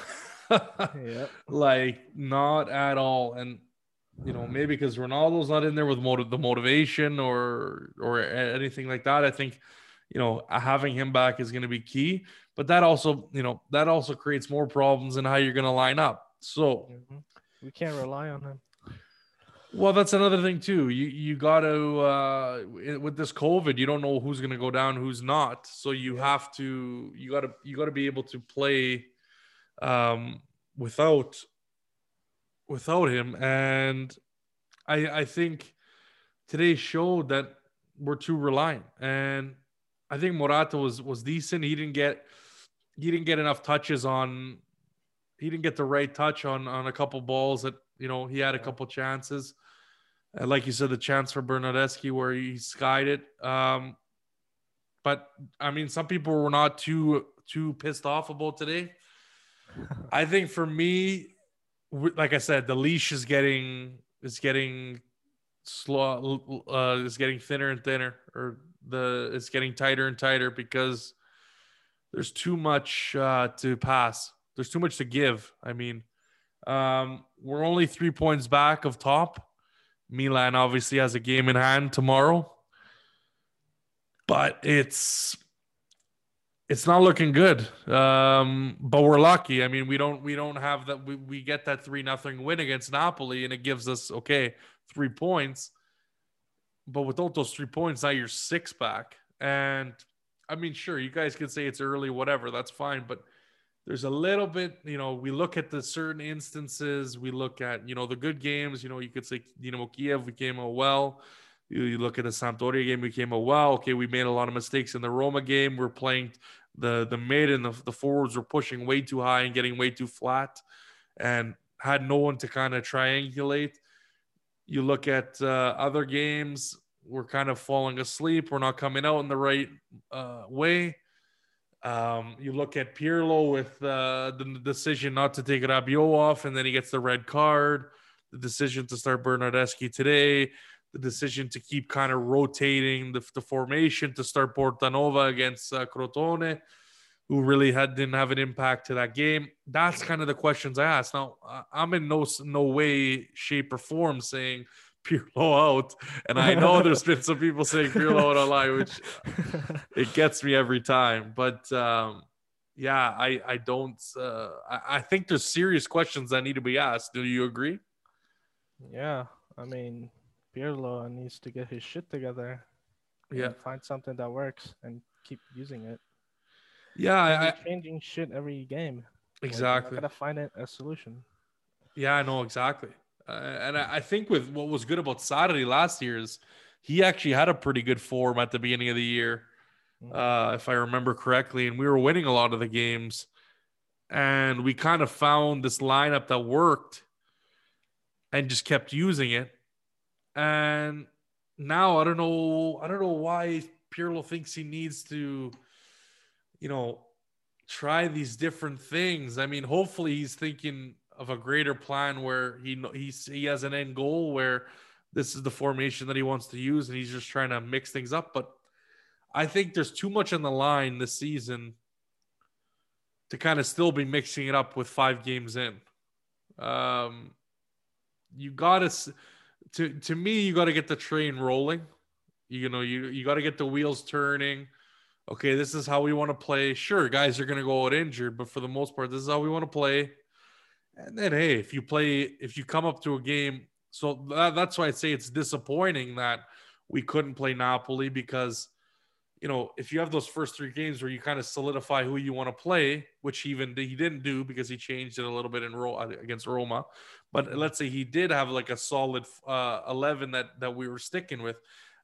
yeah. [laughs] Like not at all. And you know, maybe because Ronaldo's not in there with motiv- the motivation or or anything like that. I think, you know, having him back is going to be key. But that also, you know, that also creates more problems in how you're going to line up. So mm-hmm. we can't rely on him. Well, that's another thing too. You you got to uh, with this COVID, you don't know who's going to go down, who's not. So you have to you got to you got to be able to play um, without without him. And I I think today showed that we're too reliant. And I think Morata was was decent. He didn't get he didn't get enough touches on he didn't get the right touch on on a couple balls that you know, he had a couple chances. And like you said, the chance for Bernardeschi where he skied it. Um, but I mean, some people were not too too pissed off about today. [laughs] I think for me, like I said, the leash is getting is getting slow uh, is getting thinner and thinner, or the it's getting tighter and tighter because there's too much uh, to pass. There's too much to give. I mean, um, we're only three points back of top. Milan obviously has a game in hand tomorrow, but it's it's not looking good. Um, but we're lucky. I mean, we don't we don't have that. We, we get that three nothing win against Napoli, and it gives us okay three points. But without those three points, now you're six back. And I mean, sure, you guys can say it's early, whatever. That's fine, but there's a little bit, you know, we look at the certain instances, we look at, you know, the good games, you know, you could say, know, Kiev, we came out well. You, you look at the Sampdoria game, we came out well. Okay, we made a lot of mistakes in the Roma game. We're playing the the mid and the, the forwards were pushing way too high and getting way too flat and had no one to kind of triangulate. You look at uh, other games, we're kind of falling asleep. We're not coming out in the right uh, way Um, you look at Pirlo with uh, the decision not to take Rabiot off, and then he gets the red card. The decision to start Bernardeschi today. The decision to keep kind of rotating the, the formation to start Portanova against uh, Crotone, who really had didn't have an impact to that game. That's kind of the questions I asked. Now, I'm in no no way, shape, or form saying Pirlo [laughs] out. And I know there's been some people saying Pirlo out online, which [laughs] it gets me every time. But um, yeah, I I don't. Uh, I, I think there's serious questions that need to be asked. Do you agree? Yeah, I mean, Pirlo needs to get his shit together. Yeah, find something that works and keep using it. Yeah, I, changing shit every game. Exactly. Like, gotta find it a solution. Yeah, I know exactly. Uh, and I, I, think with what was good about Sarri last year is he actually had a pretty good form at the beginning of the year, mm-hmm. uh, if I remember correctly, and we were winning a lot of the games, and we kind of found this lineup that worked, and just kept using it, and now I don't know, I don't know why Pirlo thinks he needs to, you know, try these different things. I mean, hopefully he's thinking of a greater plan where he he's, he has an end goal where this is the formation that he wants to use and he's just trying to mix things up. But I think there's too much on the line this season to kind of still be mixing it up with five games in. Um, you got to to me, you got to get the train rolling. You know, you you got to get the wheels turning. Okay, this is how we want to play. Sure, guys are to go out injured, but for the most part, this is how we want to play. And then, hey, if you play, if you come up to a game, so that, that's why I say it's disappointing that we couldn't play Napoli because, you know, if you have those first three games where you kind of solidify who you want to play, which even he didn't do because he changed it a little bit in Ro- against Roma, but let's say he did have like a solid uh, eleven that that we were sticking with.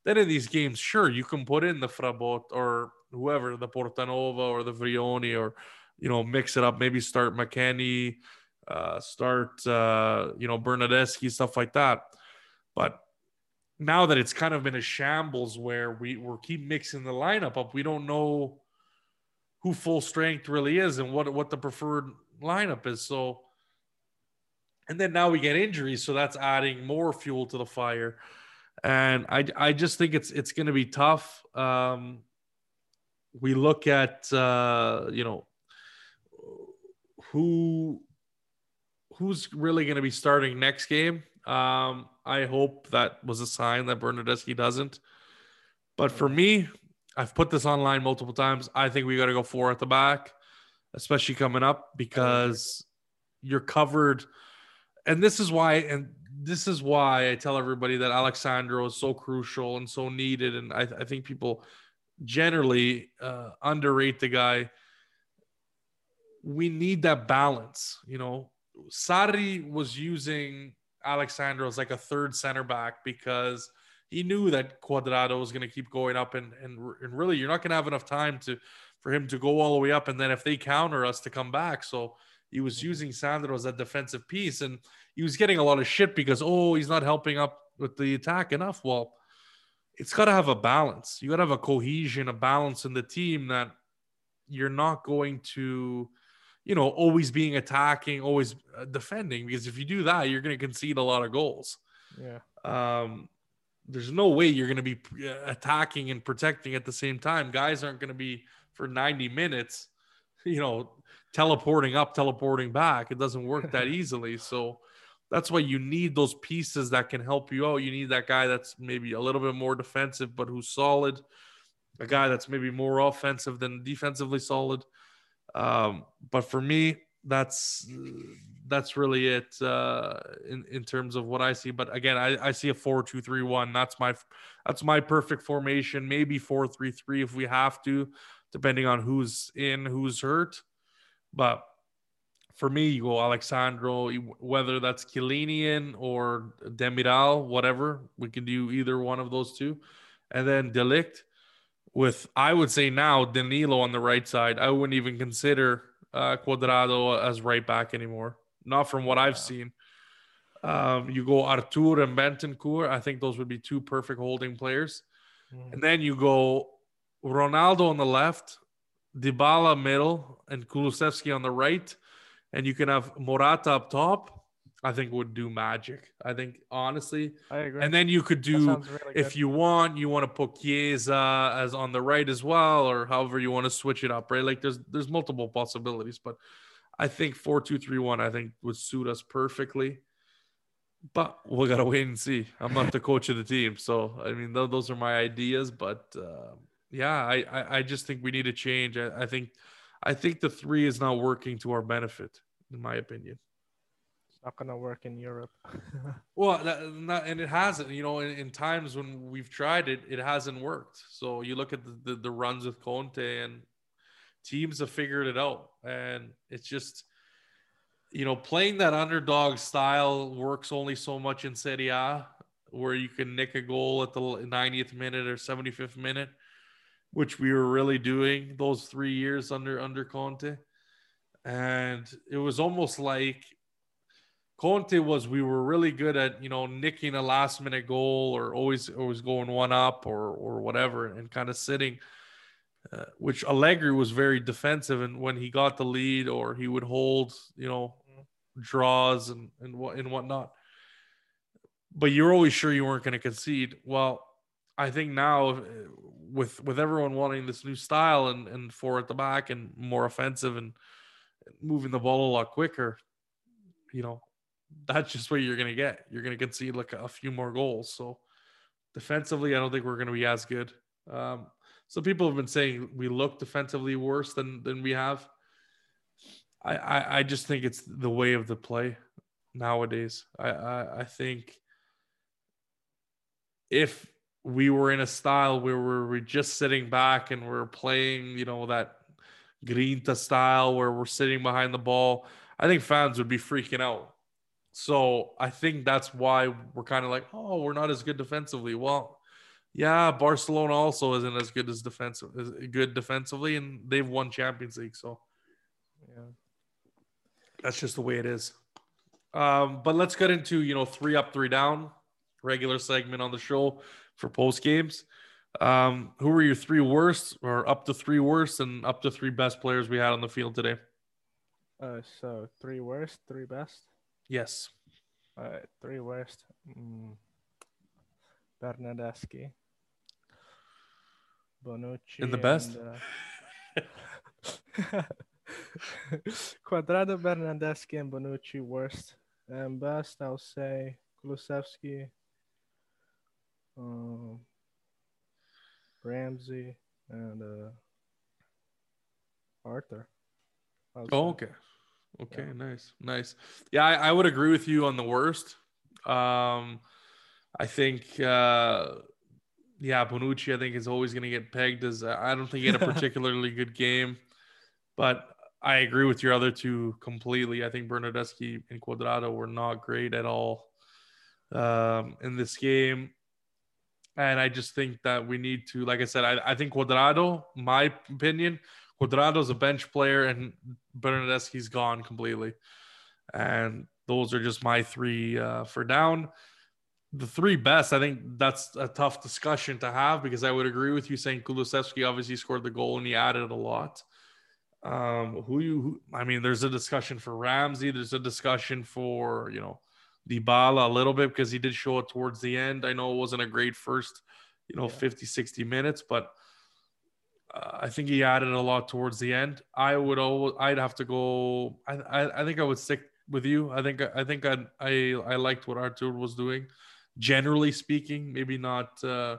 Then in these games, sure, you can put in the Frabbot or whoever, the Portanova or the Vrioni, or you know, mix it up. Maybe start McKennie uh, start, uh, you know, Bernardeschi, stuff like that. But now that it's kind of been a shambles where we we keep mixing the lineup up, we don't know who full strength really is and what what the preferred lineup is. So, and then now we get injuries, so that's adding more fuel to the fire. And I I just think it's it's going to be tough. Um, we look at uh, you know who who's really going to be starting next game? Um, I hope that was a sign that Bernardeschi doesn't. But for me, I've put this online multiple times. I think we got to go four at the back, especially coming up because you're covered. And this is why, and this is why I tell everybody that Alex Sandro is so crucial and so needed. And I, I think people generally uh, underrate the guy. We need that balance, you know. Sarri was using Alex Sandro as like a third center back because he knew that Cuadrado was going to keep going up, and and and really, you're not going to have enough time to for him to go all the way up, and then if they counter us to come back. So he was mm-hmm. using Sandro as a defensive piece, and he was getting a lot of shit because oh, he's not helping up with the attack enough. Well, it's got to have a balance. You got to have a cohesion, a balance in the team that you're not going to you know, always being attacking, always uh, defending. Because if you do that, you're going to concede a lot of goals. Yeah. Um, there's no way you're going to be uh, attacking and protecting at the same time. Guys aren't going to be for 90 minutes, [laughs] you know, teleporting up, teleporting back. It doesn't work that [laughs] easily. So that's why you need those pieces that can help you out. You need that guy that's maybe a little bit more defensive, but who's solid. A guy that's maybe more offensive than defensively solid. Um, but for me, that's that's really it uh, in in terms of what I see. But again, I, I see a four two three one. That's my that's my perfect formation. Maybe four three three if we have to, depending on who's in, who's hurt. But for me, you go Alex Sandro, whether that's Chiellini or Demiral, whatever. We can do either one of those two, and then de Ligt with I would say now Danilo on the right side. I wouldn't even consider uh, Cuadrado as right back anymore. Not from what I've seen. Um, you go Arthur and Bentancur. I think those would be two perfect holding players. Mm. And then you go Ronaldo on the left, Dybala middle and Kulusevski on the right, and you can have Morata up top, I think would do magic. I think honestly, I agree. And then you could do really if you want, you want to put Chiesa as on the right as well, or however you want to switch it up, right? Like there's there's multiple possibilities, but I think four two three one I think would suit us perfectly. But we gotta wait and see. I'm not the coach of the team, so I mean th- those are my ideas. But uh, yeah, I, I, I just think we need a change. I, I think I think the three is not working to our benefit, in my opinion. Not gonna work in Europe. [laughs] well, that, not, and it hasn't. You know, in, in, times when we've tried it, it hasn't worked. So you look at the, the, the runs with Conte, and teams have figured it out, and it's just you know, playing that underdog style works only so much in Serie A, where you can nick a goal at the 90th minute or 75th minute, which we were really doing those three years under under Conte, and it was almost like Conte was we were really good at you know nicking a last minute goal or always always going one up or or whatever and kind of sitting. Uh, which Allegri was very defensive, and when he got the lead, or he would hold, you know, draws and and what and whatnot. But you're always sure you weren't going to concede. Well, I think now with with everyone wanting this new style and and four at the back and more offensive and moving the ball a lot quicker, you know, that's just what you're going to get. You're going to concede like a few more goals. So defensively, I don't think we're going to be as good. Um, some people have been saying we look defensively worse than than we have. I, I, I just think it's the way of the play nowadays. I, I, I think if we were in a style where we're just sitting back and we're playing, you know, that Grinta style where we're sitting behind the ball, I think fans would be freaking out. So I think that's why we're kind of like, oh, we're not as good defensively. Well, yeah, Barcelona also isn't as good as defensive, as good defensively, and they've won Champions League. So, yeah. That's just the way it is. Um, but let's get into you know three up, three down, regular segment on the show for post games. Um, who were your three worst, or up to three worst, and up to three best players we had on the field today? Uh, so three worst, three best. Yes. All right, three worst. Mm. Bernardeschi, Bonucci, and the best. And, uh... [laughs] Cuadrado, Bernardeschi, and Bonucci worst. And best, I'll say Kulusevski, um, Ramsey, and uh, Arthur. Oh, okay. Okay, yeah. nice, nice. Yeah, I, I, would agree with you on the worst. Um, I think, uh, yeah, Bonucci, I think is always going to get pegged as. I don't think he had a [laughs] particularly good game, but I agree with your other two completely. I think Bernardeschi and Cuadrado were not great at all um, in this game. And I just think that we need to, like I said, I, I think Cuadrado, my opinion, Cuadrado's a bench player and Bernardeschi's gone completely. And those are just my three uh, for down. The three best, I think that's a tough discussion to have because I would agree with you saying Kulusevski obviously scored the goal and he added a lot. Um, who you? Who, I mean, there's a discussion for Ramsey. There's a discussion for you know Dybala a little bit because he did show it towards the end. I know it wasn't a great first, you know, yeah. 50, 60 minutes, but uh, I think he added a lot towards the end. I would always, I'd have to go. I, I, I think I would stick with you. I think, I think I, I, I liked what Arthur was doing, generally speaking. Maybe not, uh,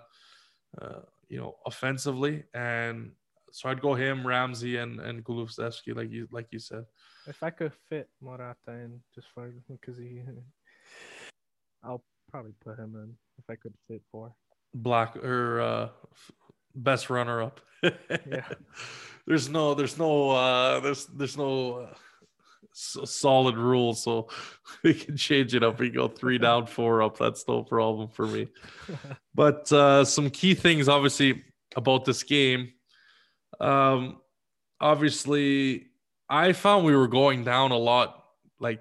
uh, you know, offensively, and so I'd go him, Ramsey, and and Kulusevski, like you like you said. If I could fit Morata in just for because he, I'll probably put him in if I could fit four. Black or uh, best runner up. yeah. [laughs] There's no, there's no, uh, there's there's no. Uh, solid rule. so [laughs] we can change it up. We go three down, [laughs] four up. That's no problem for me. But uh, some key things, obviously, about this game um, obviously, I found we were going down a lot. Like,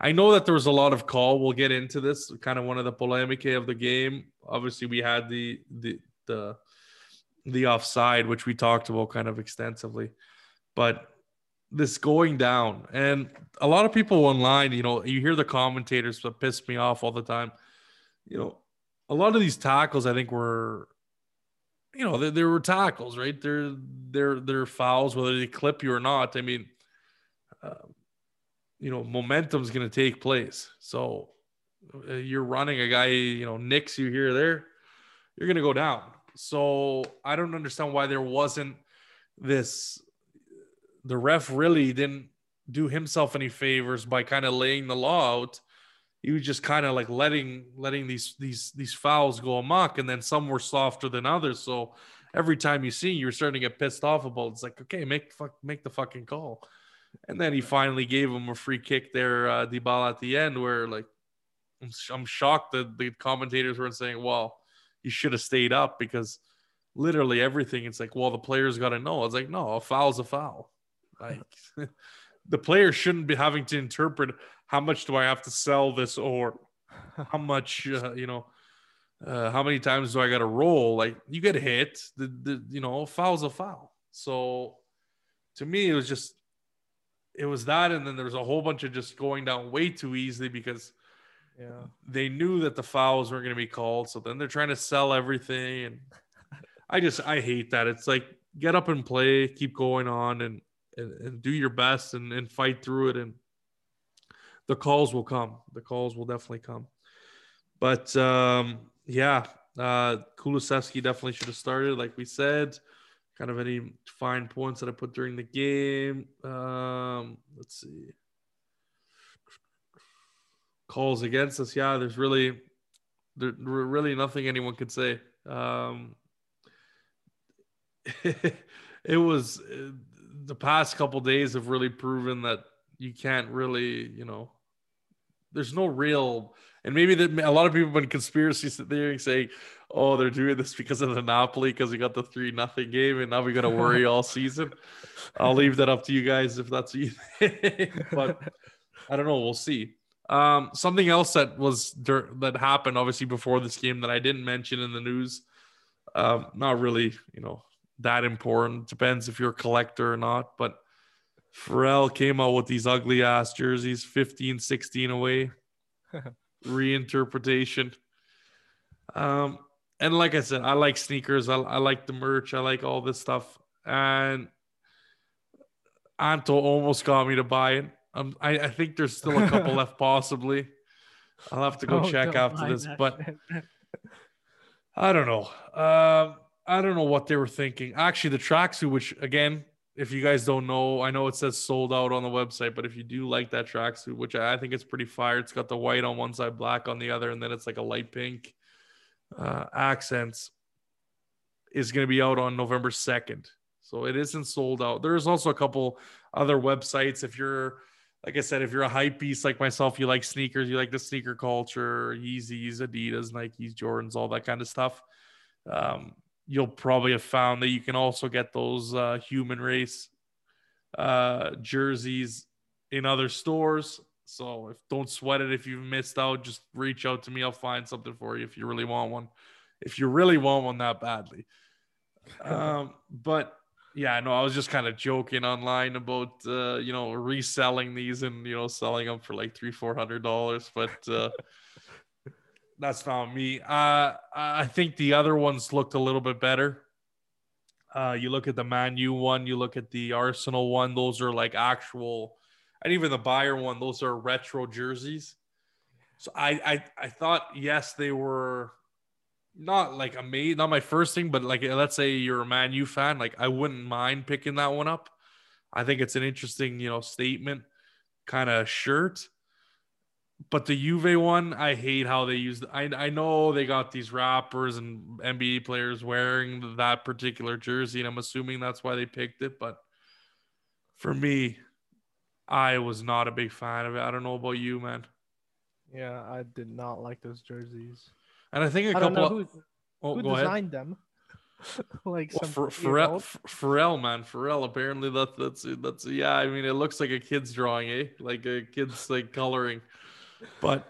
I know that there was a lot of call. We'll get into this. Kind of one of the polemic of the game. Obviously, we had the the the the offside, which we talked about kind of extensively. But this going down, and a lot of people online, you know, you hear the commentators that piss me off all the time. You know, a lot of these tackles, I think, were, you know, there were tackles, right? They're they're they're fouls, whether they clip you or not. I mean, uh, you know, momentum's going to take place. So uh, you're running a guy, you know, nicks you here there, you're going to go down. So I don't understand why there wasn't this. The ref really didn't do himself any favors by kind of laying the law out. He was just kind of like letting letting these these these fouls go amok, and then some were softer than others. So every time you see, you're starting to get pissed off about. It's like, okay, make fuck make the fucking call. And then he finally gave him a free kick there, uh, ball at the end, where like I'm, I'm shocked that the commentators weren't saying, well, you should have stayed up because literally everything. It's like, well, the players got to know. It's like, no, a foul's a foul. Like [laughs] the player shouldn't be having to interpret how much do I have to sell this or how much, uh, you know, uh, how many times do I got to roll? Like you get hit, the, the you know, foul's a foul. So to me, it was just, it was that, and then there was a whole bunch of just going down way too easily because yeah. They knew that the fouls weren't going to be called, so then they're trying to sell everything and [laughs] I just I hate that. It's like get up and play, keep going on and and, and do your best and, and fight through it and the calls will come. The calls will definitely come. But um yeah, uh Kulusevski definitely should have started like we said. Kind of any fine points that I put during the game. Um let's see calls against us, yeah, there's really there really nothing anyone could say. Um, [laughs] it was the past couple days have really proven that you can't really, you know, there's no real, and maybe that a lot of people have been conspiracy [laughs] theory saying, oh, they're doing this because of the Napoli because we got the three nothing game and now we got to worry all [laughs] season. I'll leave that up to you guys if that's you but I don't know. We'll see. Um, something else that was that happened obviously before this game that I didn't mention in the news. Um, not really, you know, that important. Depends if you're a collector or not. But Pharrell came out with these ugly ass jerseys, 15, 16 away. [laughs] Reinterpretation. Um, and like I said, I like sneakers. I, I like the merch. I like all this stuff. And Anto almost got me to buy it. Um, I, I think there's still a couple [laughs] left, possibly. I'll have to go oh, check after this, but I don't know. Um, I don't know what they were thinking. Actually, the tracksuit, which again, if you guys don't know, I know it says sold out on the website, but if you do like that tracksuit, which I think it's pretty fire, it's got the white on one side, black on the other, and then it's like a light pink uh, accents, is going to be out on November 2nd. So it isn't sold out. There's also a couple other websites. If you're like I said, if you're a hype beast like myself, you like sneakers, you like the sneaker culture, Yeezys, Adidas, Nikes, Jordans, all that kind of stuff. Um, you'll probably have found that you can also get those uh, human race uh, jerseys in other stores. So if don't sweat it if you've missed out, just reach out to me. I'll find something for you if you really want one. If you really want one that badly. [laughs] Um, but yeah, no, I was just kind of joking online about uh, you know reselling these and you know selling them for like three, four hundred dollars, but uh, [laughs] that's not me. Uh, I think the other ones looked a little bit better. Uh, you look at the Man U one, you look at the Arsenal one; those are like actual, and even the Bayern one; those are retro jerseys. So I, I, I thought yes, they were not like a amazing, not my first thing, but like let's say you're a Man U fan, like I wouldn't mind picking that one up. I think it's an interesting, you know, statement kind of shirt. But the Juve one, I hate how they use. I I know they got these rappers and NBA players wearing that particular jersey, and I'm assuming that's why they picked it. But for me, I was not a big fan of it. I don't know about you, man. Yeah, I did not like those jerseys. And I think a I couple. who, oh, who designed ahead. them? [laughs] like well, for, Pharrell, Pharrell, man, Pharrell. Apparently, that that's that's yeah. I mean, it looks like a kid's drawing, eh? Like a kid's like coloring, but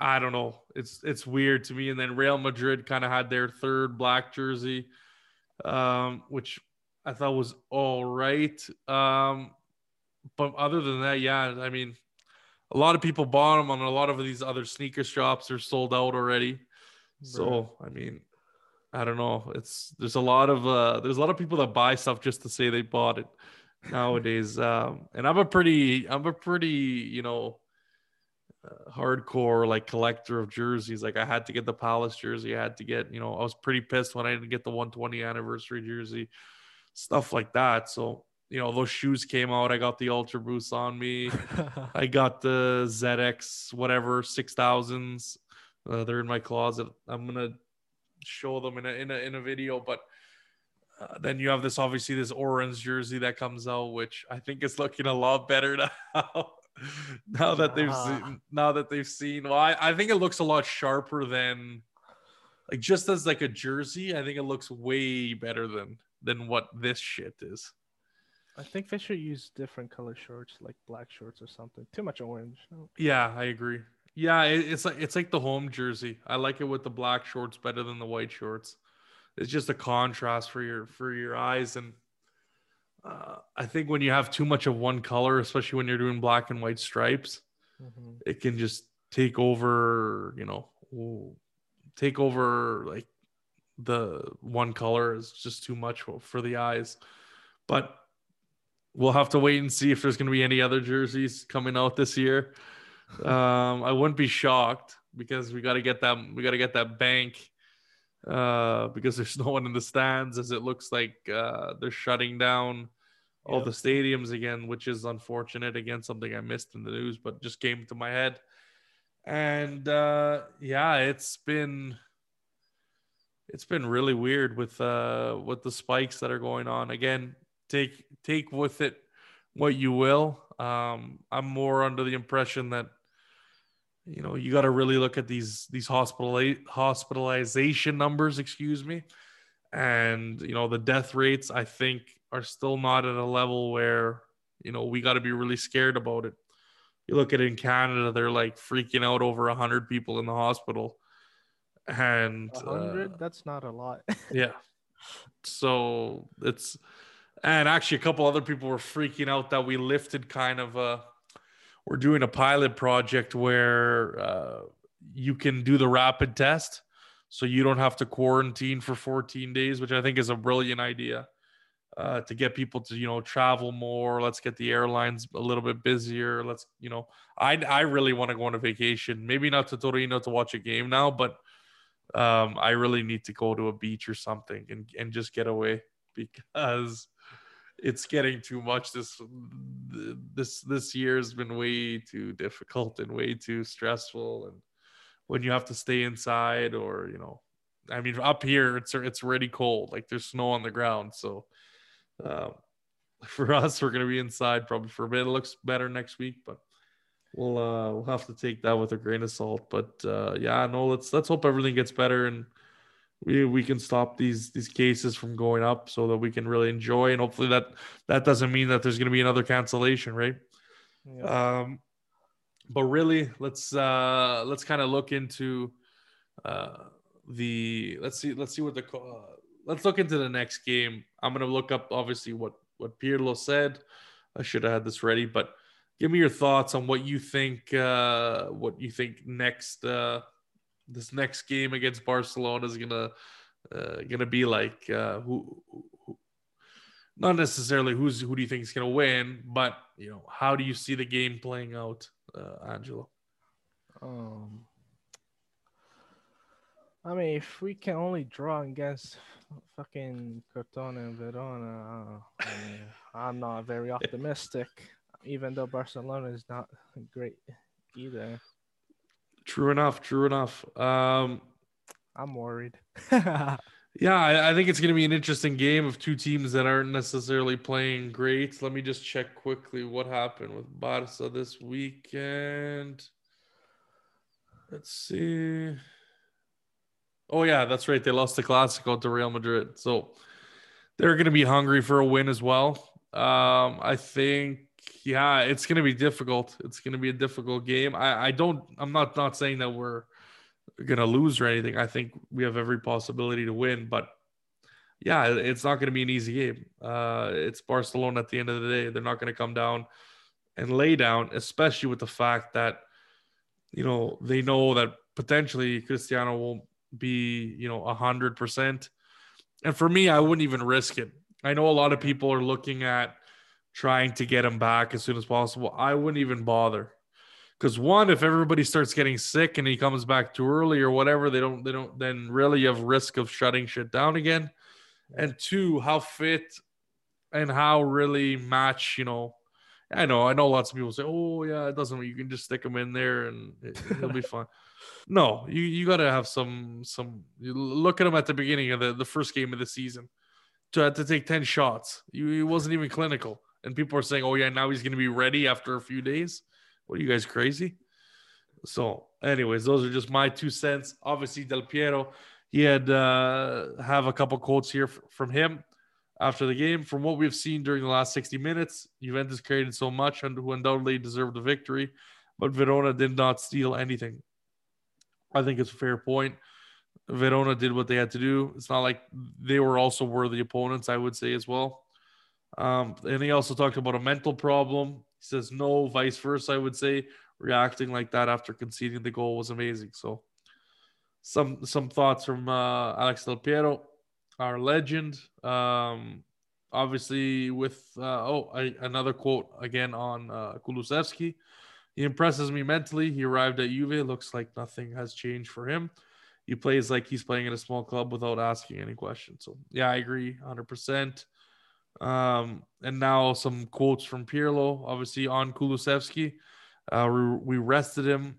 I don't know. It's it's weird to me. And then Real Madrid kind of had their third black jersey. um, which I thought was all right. Um, but other than that, yeah, I mean, a lot of people bought them on a lot of these other sneaker shops are sold out already. So I mean, I don't know. It's there's a lot of uh there's a lot of people that buy stuff just to say they bought it nowadays. [laughs] um, and I'm a pretty I'm a pretty you know uh, hardcore like collector of jerseys. Like I had to get the Palace jersey. I had to get you know I was pretty pissed when I didn't get the 120 anniversary jersey, stuff like that. So you know those shoes came out i got the ultra boosts on me [laughs] i got the zx whatever 6000s uh, they're in my closet i'm gonna show them in a in a, in a video but uh, then you have this obviously this orange jersey that comes out which i think is looking a lot better [laughs] now now that they've seen now that they've seen well I, I think it looks a lot sharper than like just as like a jersey i think it looks way better than than what this shit is I think they should use different color shorts, like black shorts or something. Too much orange. Yeah, I agree. Yeah, it, it's like it's like the home jersey. I like it with the black shorts better than the white shorts. It's just a contrast for your for your eyes, and uh, I think when you have too much of one color, especially when you're doing black and white stripes, mm-hmm. it can just take over. You know, take over like the one color is just too much for the eyes. But we'll have to wait and see if there's going to be any other jerseys coming out this year. Um, I wouldn't be shocked because we got to get that we got to get that bank uh, because there's [laughs] no one in the stands as it looks like uh, they're shutting down all yep. the stadiums again, which is unfortunate. Again, something I missed in the news, but just came to my head. And uh, yeah, it's been it's been really weird with uh with the spikes that are going on. Again, take take with it what you will. Um, I'm more under the impression that you know you got to really look at these these hospital hospitalization numbers, excuse me, and you know the death rates. I think are still not at a level where you know we got to be really scared about it. You look at it in Canada, they're like freaking out over a hundred people in the hospital, and hundred. Uh, that's not a lot. [laughs] yeah. So it's and actually a couple other people were freaking out that we lifted kind of a we're doing a pilot project where uh, you can do the rapid test so you don't have to quarantine for 14 days which i think is a brilliant idea uh, to get people to you know travel more. Let's get the airlines a little bit busier. Let's you know i i really want to go on a vacation. Maybe not to torino to watch a game now but um, i really need to go to a beach or something and, and just get away [laughs] because it's getting too much. This this this year has been way too difficult and way too stressful. And when you have to stay inside, or you know, I mean, up here it's it's already cold. Like there's snow on the ground, so. Um, for [laughs] us, we're gonna be inside probably for a bit. It looks better next week, but we'll uh we'll have to take that with a grain of salt. But uh yeah, no, let's let's hope everything gets better and we we can stop these these cases from going up so that we can really enjoy and hopefully that that doesn't mean that there's going to be another cancellation right? Yeah. um but really let's uh let's kind of look into uh the let's see let's see what the uh, let's look into the next game. I'm going to look up obviously what what Pirlo said. I should have had this ready but give me your thoughts on what you think uh what you think next uh this next game against Barcelona is gonna uh, gonna be like uh, who, who, not necessarily who's who do you think is gonna win, but you know how do you see the game playing out, uh, Angelo? Um, I mean, if we can only draw against fucking Crotone and Verona, I mean, I'm not very optimistic. even though Barcelona is not great either. True enough. True enough. Um, I'm worried. [laughs] yeah, I, I, think it's going to be an interesting game of two teams that aren't necessarily playing great. Let me just check quickly what happened with Barca this weekend. Let's see. Oh yeah, that's right. They lost the Clasico to Real Madrid, so they're going to be hungry for a win as well. Um, I think yeah, it's going to be difficult. It's going to be a difficult game. I, I don't, I'm not, not saying that we're going to lose or anything. I think we have every possibility to win, but yeah, it's not going to be an easy game. Uh, it's Barcelona at the end of the day. They're not going to come down and lay down, especially with the fact that you know they know that potentially Cristiano won't be you know a hundred percent. And for me, I wouldn't even risk it. I know a lot of people are looking at trying to get him back as soon as possible. I wouldn't even bother. Because one, if everybody starts getting sick and he comes back too early or whatever, they don't they don't then really you have risk of shutting shit down again. And two, how fit and how really match, you know, I know, I know lots of people say, "Oh yeah, it doesn't. You can just stick them in there and it, will be [laughs] fine." No, you you got to have some some. you look at him at the beginning of the the first game of the season. To have to take ten shots, he wasn't even clinical, and people are saying, "Oh yeah, now he's going to be ready after a few days." What are you guys crazy? So, anyways, those are just my two cents. Obviously, Del Piero, he had uh, have a couple quotes here f- from him after the game. From what we've seen during the last 60 minutes, Juventus created so much and who undoubtedly deserved the victory, but Verona did not steal anything. I think it's a fair point. Verona did what they had to do. It's not like they were also worthy opponents, I would say as well. Um, and he also talked about a mental problem. He says no, vice versa. I would say reacting like that after conceding the goal was amazing. So, some some thoughts from uh, Alex Del Piero our legend. Um, obviously, with uh, oh, I, another quote again on uh, Kulusevski. He impresses me mentally. He arrived at Juve. Looks like nothing has changed for him. He plays like he's playing in a small club without asking any questions. So yeah, I agree, hundred percent. Um, and now some quotes from Pirlo, obviously on Kulusevski. Uh, we, we rested him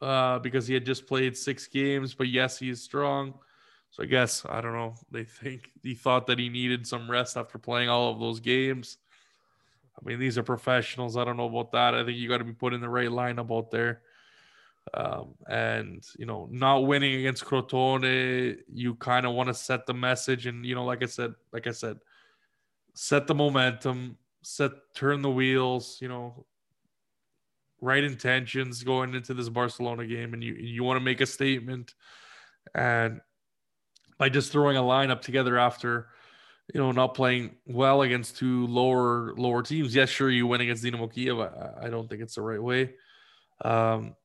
uh, because he had just played six games, but yes, he is strong. So I guess I don't know. They think he thought that he needed some rest after playing all of those games. I mean, these are professionals. I don't know about that. I think you got to be put in the right lineup out there. Um, and you know, not winning against Crotone, you kind of want to set the message, and you know, like I said, like I said, set the momentum, set turn the wheels. You know, right intentions going into this Barcelona game, and you you want to make a statement, and by just throwing a lineup together after you know not playing well against two lower lower teams. Yes, sure you win against Dinamo Kiev. I, I don't think it's the right way. Um,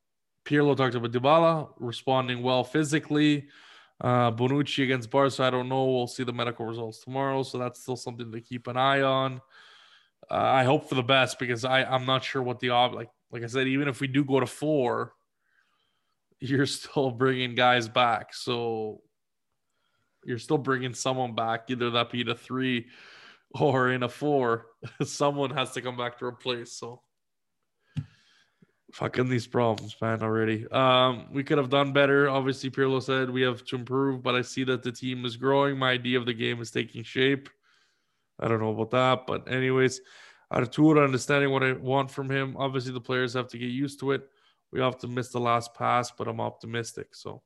Pirlo talked about Dybala responding well physically. Uh, Bonucci against Barca, I don't know. We'll see the medical results tomorrow, so that's still something to keep an eye on. Uh, I hope for the best because I I'm not sure what the ob like like I said. Even if we do go to four, [laughs] you're still bringing guys back, so you're still bringing someone back, either that be the three or in a four. [laughs] someone has to come back to replace. So fucking these problems, man, already. Um, we could have done better. Obviously, Pirlo said we have to improve, but I see that the team is growing. My idea of the game is taking shape. I don't know about that, but anyways, Arthur understanding what I want from him. Obviously, the players have to get used to it. We often miss the last pass, but I'm optimistic. So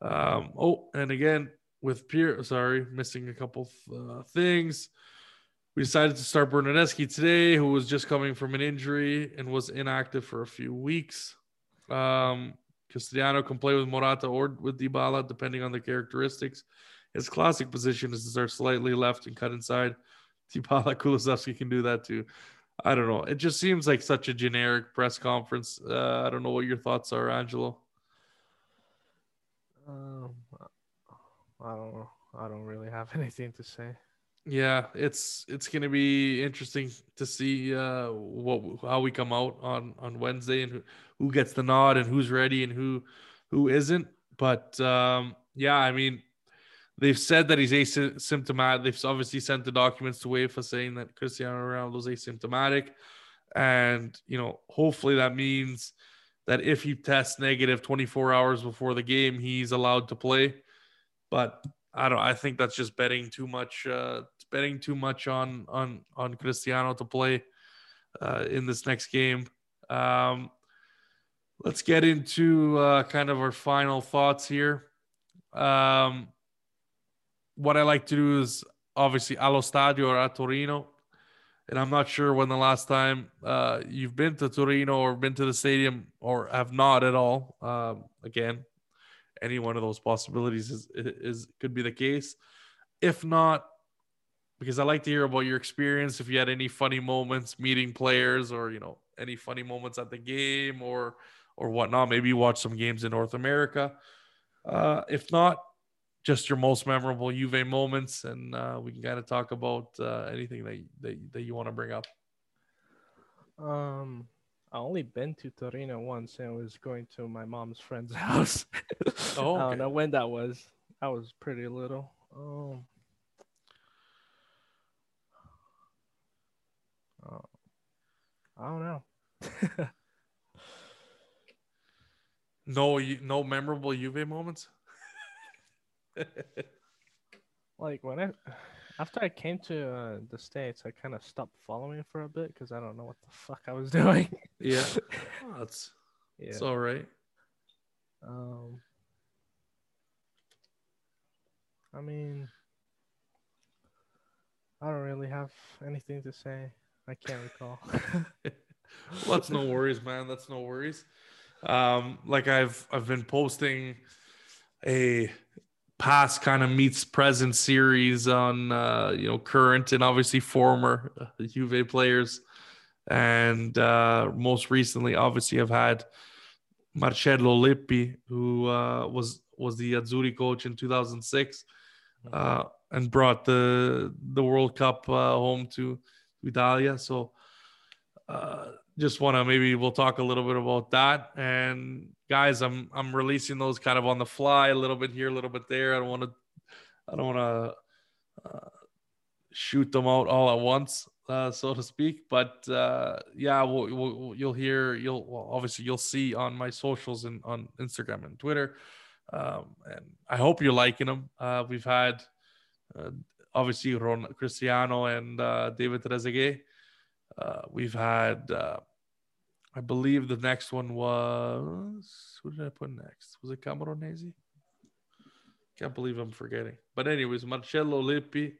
um, oh, and again with Pierre, sorry, missing a couple uh, things. We decided to start Bernardeschi today, who was just coming from an injury and was inactive for a few weeks. Um, Castellano can play with Morata or with Dybala, depending on the characteristics. His classic position is to start slightly left and cut inside. [laughs] Dybala Kulusevski can do that too. I don't know. It just seems like such a generic press conference. Uh, I don't know what your thoughts are, Angelo. Um, I don't know. I don't really have [laughs] anything to say. Yeah, it's it's gonna be interesting to see uh, what how we come out on on Wednesday and who, who gets the nod and who's ready and who who isn't. But um, yeah, I mean, they've said that he's asymptomatic. They've obviously sent the documents to UEFA saying that Cristiano Ronaldo is asymptomatic, and you know, hopefully that means that if he tests negative 24 hours before the game, he's allowed to play. But I don't. I think that's just betting too much. Uh, betting too much on on on Cristiano to play uh, in this next game. Um, let's get into uh, kind of our final thoughts here. Um, what I like to do is obviously allo stadio or at Torino and I'm not sure when the last time uh, you've been to Torino or been to the stadium or have not at all. Um, again, any one of those possibilities is, is could be the case. If not, because I like to hear about your experience. If you had any funny moments meeting players, or you know any funny moments at the game, or or whatnot. Maybe you watch some games in North America. Uh, if not, just your most memorable Juve moments, and uh, we can kind of talk about uh, anything that that, that you want to bring up. Um, I only been to Torino once, and I was going to my mom's friend's [laughs] house. oh, okay. I don't know when that was. I was pretty little. Um, I don't know. [laughs] no, no memorable Juve moments. [laughs] like when I after I came to uh, the states, I kind of stopped following for a bit because I don't know what the fuck I was [laughs] doing. yeah, oh, that's yeah. it's all right. Um, I mean, I don't really have anything to say. I can't recall. [laughs] well, that's no worries, man. That's no worries. Um, like I've I've been posting a past kind of meets present series on uh, you know current and obviously former uh, Juve players, and uh, most recently, obviously, I've had Marcello Lippi, who uh, was was the Azzurri coach in 2006, uh, and brought the the World Cup uh, home to Italia. So uh, just want to maybe we'll talk a little bit about that. And guys, I'm I'm releasing those kind of on the fly, a little bit here, a little bit there. I don't want to I don't want to uh, shoot them out all at once, uh, so to speak. But uh, yeah, we'll, we'll, you'll hear you'll well, obviously you'll see on my socials and on Instagram and Twitter. Um, and I hope you're liking them. Uh, we've had uh, obviously Ron Cristiano and uh, David Trezeguet. Uh, we've had, uh, I believe the next one was, who did I put next? Was it Camoranesi? Can't believe I'm forgetting. But, anyways, Marcello Lippi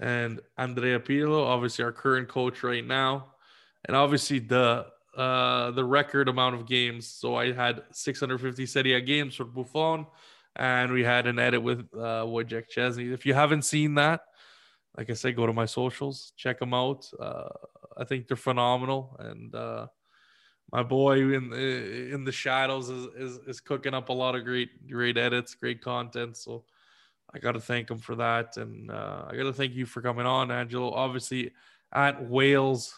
and Andrea Pirlo, obviously our current coach right now. And obviously the uh, the record amount of games. So I had 650 Serie A games for Buffon, and we had an edit with uh, Wojciech Szczesny. If you haven't seen that, like I said, go to my socials, check them out. Uh, I think they're phenomenal, and uh, my boy in in the shadows is, is, is cooking up a lot of great great edits, great content. So I got to thank him for that, and uh, I got to thank you for coming on, Angelo. Obviously, at Wales,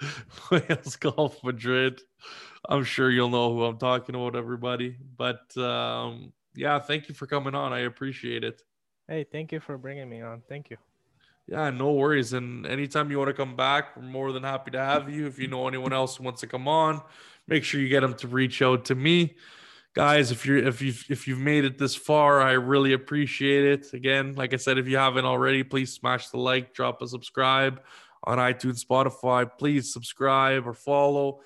[laughs] Wales Golf Madrid. I'm sure you'll know who I'm talking about, everybody. But um, yeah, thank you for coming on. I appreciate it. Hey, thank you for bringing me on. Thank you. Yeah, no worries. And anytime you want to come back, we're more than happy to have you. If you know anyone else who wants to come on, make sure you get them to reach out to me. Guys, if you're if you've if you've made it this far, I really appreciate it. Again, like I said, if you haven't already, please smash the like, drop a subscribe on iTunes, Spotify. Please subscribe or follow.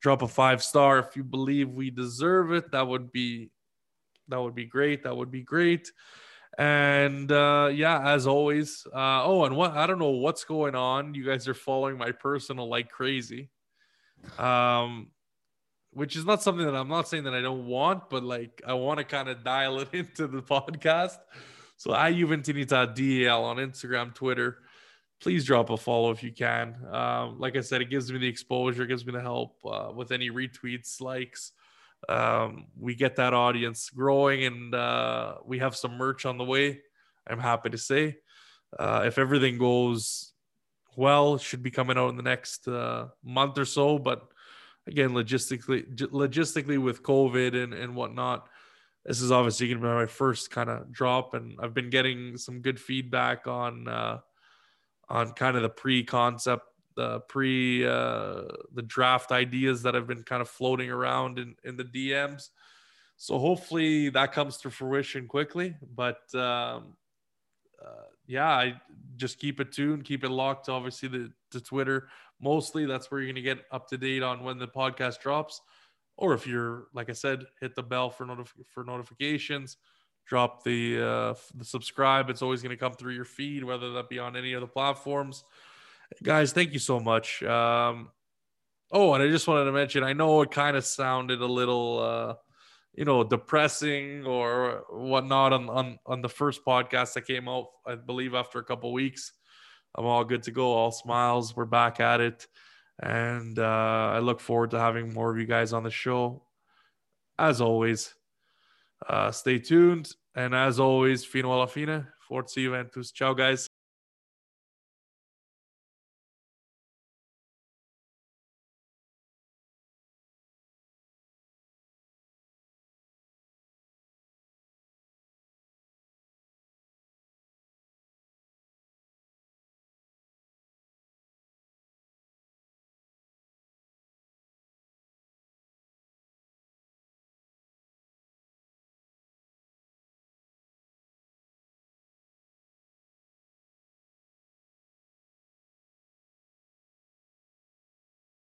Drop a five star if you believe we deserve it. That would be that would be great. That would be great. And uh, yeah, as always. Uh, oh, and what I don't know what's going on. You guys are following my personal like crazy, um, which is not something that I'm not saying that I don't want, but like I want to kind of dial it [laughs] into the podcast. So I Juventinita DL on Instagram, Twitter. Please drop a follow if you can. Um, like I said, it gives me the exposure, gives me the help uh, with any retweets, likes um, we get that audience growing and uh, we have some merch on the way i'm happy to say. Uh, if everything goes well should be coming out in the next uh, month or so but again logistically logistically with covid and, and whatnot this is obviously going to be my first kind of drop and i've been getting some good feedback on uh, on kind of the pre-concept the pre uh, the draft ideas that have been kind of floating around in, in the DMs. So hopefully that comes to fruition quickly. But um, uh, yeah, I just keep it tuned, keep it locked. Obviously, the to Twitter mostly. That's where you're gonna get up to date on when the podcast drops. Or if you're like I said, hit the bell for notif- for notifications. Drop the uh, the subscribe. It's always to come through your feed, whether that be on any of the platforms guys, thank you so much. Um, oh, and I just wanted to mention, I know it kind of sounded a little, uh, you know, depressing or whatnot on on on the first podcast that came out, I believe after a couple weeks. I'm all good to go, all smiles. We're back at it. And uh, I look forward to having more of you guys on the show. As always, uh, stay tuned. And as always, fino alla fine. Forza Juventus. Ciao, guys.